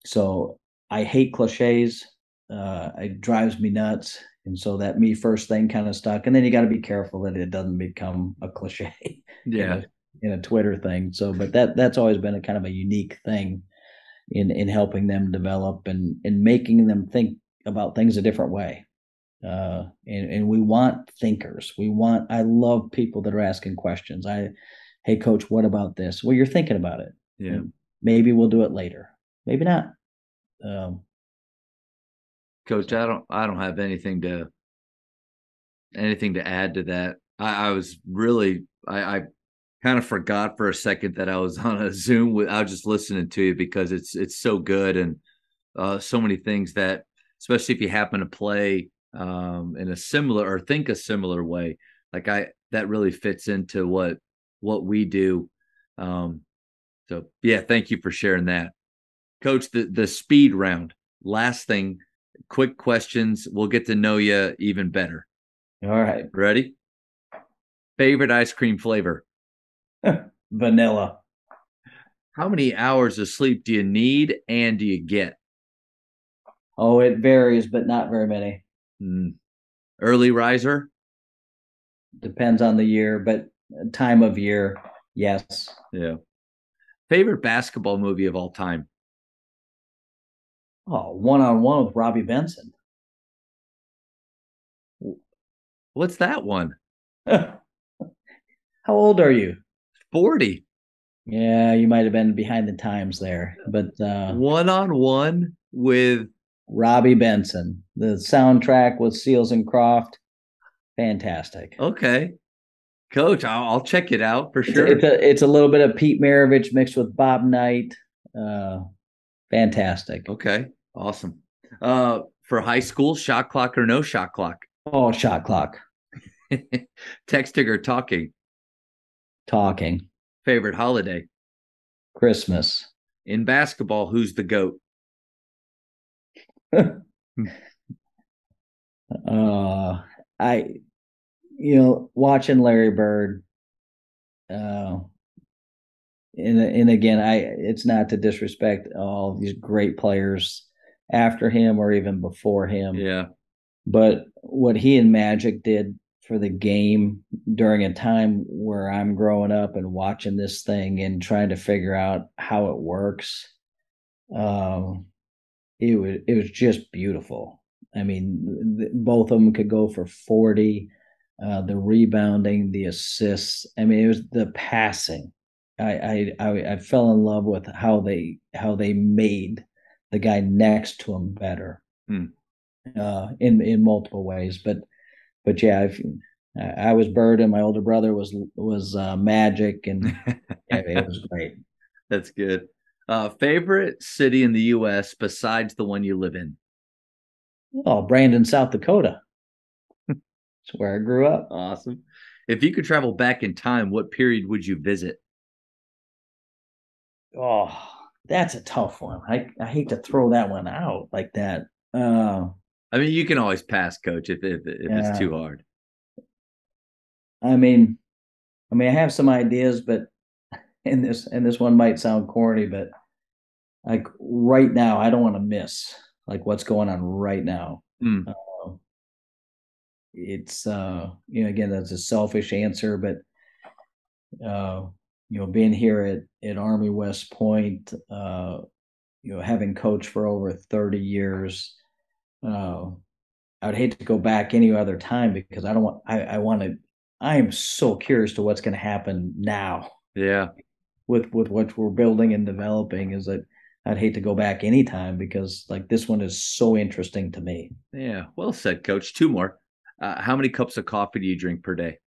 So I hate cliches. Uh, it drives me nuts. And so that me first thing kind of stuck. And then you got to be careful that it doesn't become a cliche yeah. in a, in a, twitter thing. So but that that's always been a kind of a unique thing in in helping them develop and and making them think about things a different way. Uh and and we want thinkers. We want i love people that are asking questions. I hey coach what about this? Well you're thinking about it. Yeah. Maybe we'll do it later. Maybe not. Um Coach, I don't I don't have anything to anything to add to that. I, I was really I, I kind of forgot for a second that I was on a Zoom with I was just listening to you because it's it's so good and uh, so many things that especially if you happen to play um, in a similar or think a similar way like I that really fits into what what we do um, so yeah thank you for sharing that coach the the speed round last thing quick questions. We'll get to know you even better. All right. Ready? Favorite ice cream flavor? Vanilla. How many hours of sleep do you need and do you get? Oh, it varies, but not very many. Mm. Early riser? Depends on the year, but time of year, yes. Yeah. Favorite basketball movie of all time? Oh, one on one with Robbie Benson. What's that one? How old are you? 40. Yeah, you might have been behind the times there. But uh one on one with Robbie Benson. The soundtrack with Seals and Croft. Fantastic. Okay. Coach, I'll, I'll check it out for sure. It's a, it's a little bit of Pete Maravich mixed with Bob Knight. Uh, Fantastic. Okay. Awesome. Uh, for high school, shot clock or no shot clock? Oh, shot clock. Texting or talking? Talking. Favorite holiday? Christmas. In basketball, who's the GOAT? uh, I, you know, watching Larry Bird, uh, and and again, I it's not to disrespect all these great players after him or even before him. Yeah. But what he and Magic did for the game during a time where I'm growing up and watching this thing and trying to figure out how it works, um, it was it was just beautiful. I mean, th- both of them could go for forty. Uh, the rebounding, the assists. I mean, it was the passing I, I I fell in love with how they how they made the guy next to him better hmm. uh, in in multiple ways. But but yeah, I've, I was Bird and my older brother was was uh, Magic, and yeah, it was great. That's good. Uh, favorite city in the U.S. besides the one you live in? Oh, Brandon, South Dakota. That's where I grew up. Awesome. If you could travel back in time, what period would you visit? Oh, that's a tough one. I I hate to throw that one out like that. Uh, I mean, you can always pass, coach, if if, if yeah. it's too hard. I mean, I mean, I have some ideas, but and this and this one might sound corny, but like right now, I don't want to miss like what's going on right now. Mm. Uh, it's uh, you know, again, that's a selfish answer, but uh, you know, being here at at Army West Point, uh, you know, having coached for over thirty years, uh, I'd hate to go back any other time because I don't want. I I want to. I am so curious to what's going to happen now. Yeah. With with what we're building and developing, is that I'd hate to go back anytime because like this one is so interesting to me. Yeah, well said, Coach. Two more. Uh, how many cups of coffee do you drink per day?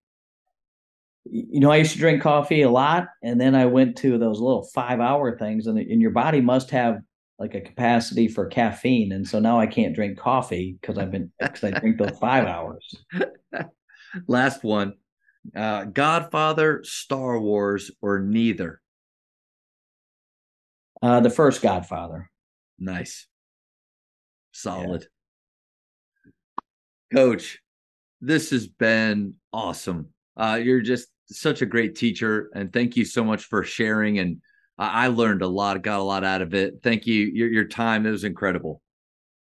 You know, I used to drink coffee a lot, and then I went to those little five-hour things, and, and your body must have like a capacity for caffeine, and so now I can't drink coffee because I've been because I drink those five hours. Last one, uh, Godfather, Star Wars, or neither. Uh, the first Godfather. Nice. Solid. Yeah. Coach, this has been awesome. Uh, you're just such a great teacher, and thank you so much for sharing. And I, I learned a lot, got a lot out of it. Thank you. Your, your time it was incredible.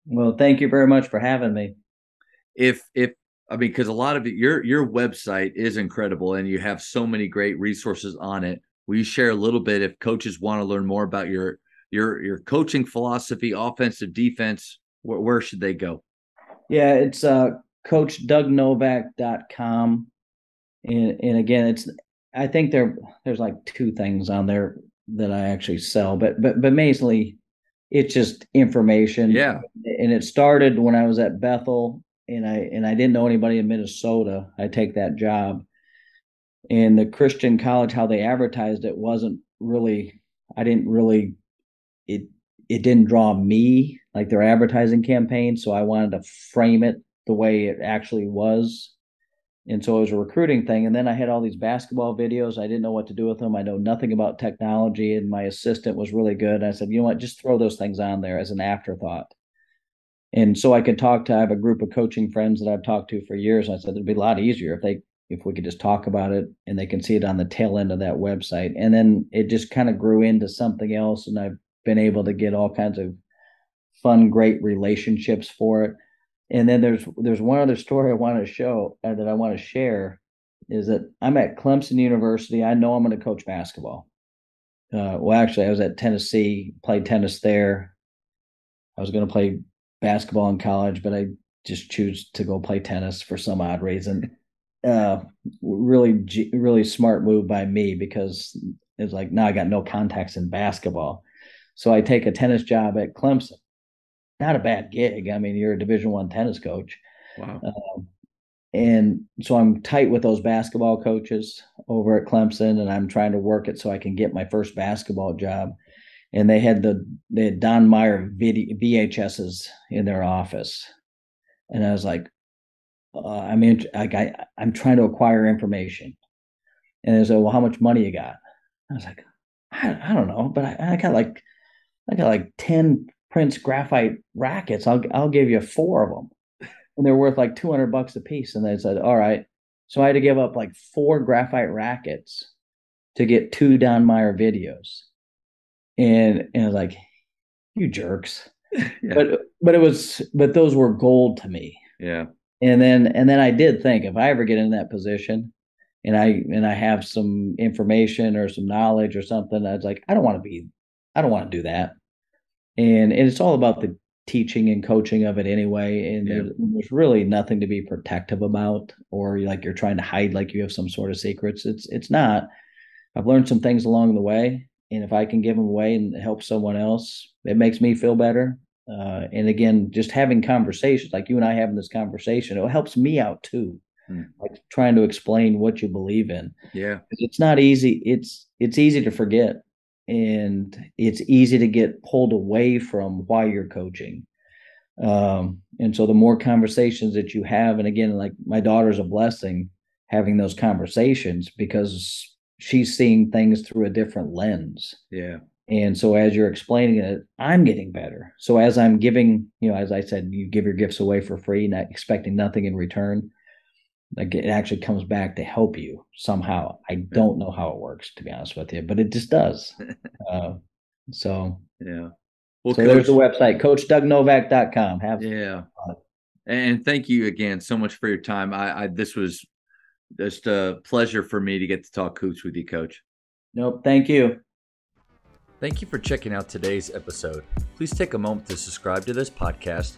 Well, thank you very much for having me. If if I mean, because a lot of it, your your website is incredible, and you have so many great resources on it. Will you share a little bit if coaches want to learn more about your your your coaching philosophy, offensive, defense? Where, where should they go? Yeah, it's uh, coachdougnovak.com. And and again, it's I think there there's like two things on there that I actually sell, but but but mainly it's just information. Yeah. And it started when I was at Bethel and I and I didn't know anybody in Minnesota. I take that job and the Christian college how they advertised it wasn't really I didn't really it it didn't draw me like their advertising campaign so I wanted to frame it the way it actually was and so it was a recruiting thing. And then I had all these basketball videos. I didn't know what to do with them. I know nothing about technology. And my assistant was really good. I said you know what? Just throw those things on there as an afterthought. And so I could talk to I have a group of coaching friends that I've talked to for years. And I said it'd be a lot easier if they if we could just talk about it and they can see it on the tail end of that website. And then it just kind of grew into something else. And I've been able to get all kinds of fun, great relationships for it. And then there's there's one other story I want to show uh, that I want to share is that I'm at Clemson University. I know I'm going to coach basketball. Uh, well, actually, I was at Tennessee, played tennis there. I was going to play basketball in college, but I just choose to go play tennis for some odd reason uh, really really smart move by me because it's like now I got no contacts in basketball, so I take a tennis job at Clemson. Not a bad gig. I mean, you're a Division One tennis coach. Wow. Um, and so I'm tight with those basketball coaches over at Clemson, and I'm trying to work it so I can get my first basketball job. And they had the they had Don Meyer VHSs in their office, and I was like, uh, I'm in, like I, I'm trying to acquire information. And they said, well, how much money you got? I was like, I, I don't know, but I, I got like, I got like 10 Prince graphite rackets. I'll, I'll give you four of them. And they're worth like 200 bucks a piece. And they said, all right. So I had to give up like four graphite rackets to get two Don Meyer videos. And, and I was like, you jerks. yeah. But, but it was, but those were gold to me. Yeah and then and then I did think if I ever get in that position and I and I have some information or some knowledge or something, I was like, I don't want to be, I don't want to do that. And, and it's all about the teaching and coaching of it anyway. And yeah. there's, there's really nothing to be protective about or like you're trying to hide like you have some sort of secrets. It's it's not. I've learned some things along the way. And if I can give them away and help someone else, it makes me feel better uh, and again, just having conversations like you and I having this conversation, it helps me out too. Hmm. Like trying to explain what you believe in. Yeah, it's not easy. It's it's easy to forget, and it's easy to get pulled away from why you're coaching. Um, and so the more conversations that you have, and again, like my daughter's a blessing having those conversations because she's seeing things through a different lens. Yeah. And so as you're explaining it, I'm getting better. So as I'm giving, you know, as I said, you give your gifts away for free, not expecting nothing in return. Like it actually comes back to help you somehow. I don't know how it works, to be honest with you, but it just does. uh, so yeah. Well, so Coach, there's the website, CoachDougNovak.com. Have yeah. And thank you again so much for your time. I, I this was just a pleasure for me to get to talk hoops with you, Coach. Nope. Thank you. Thank you for checking out today's episode. Please take a moment to subscribe to this podcast,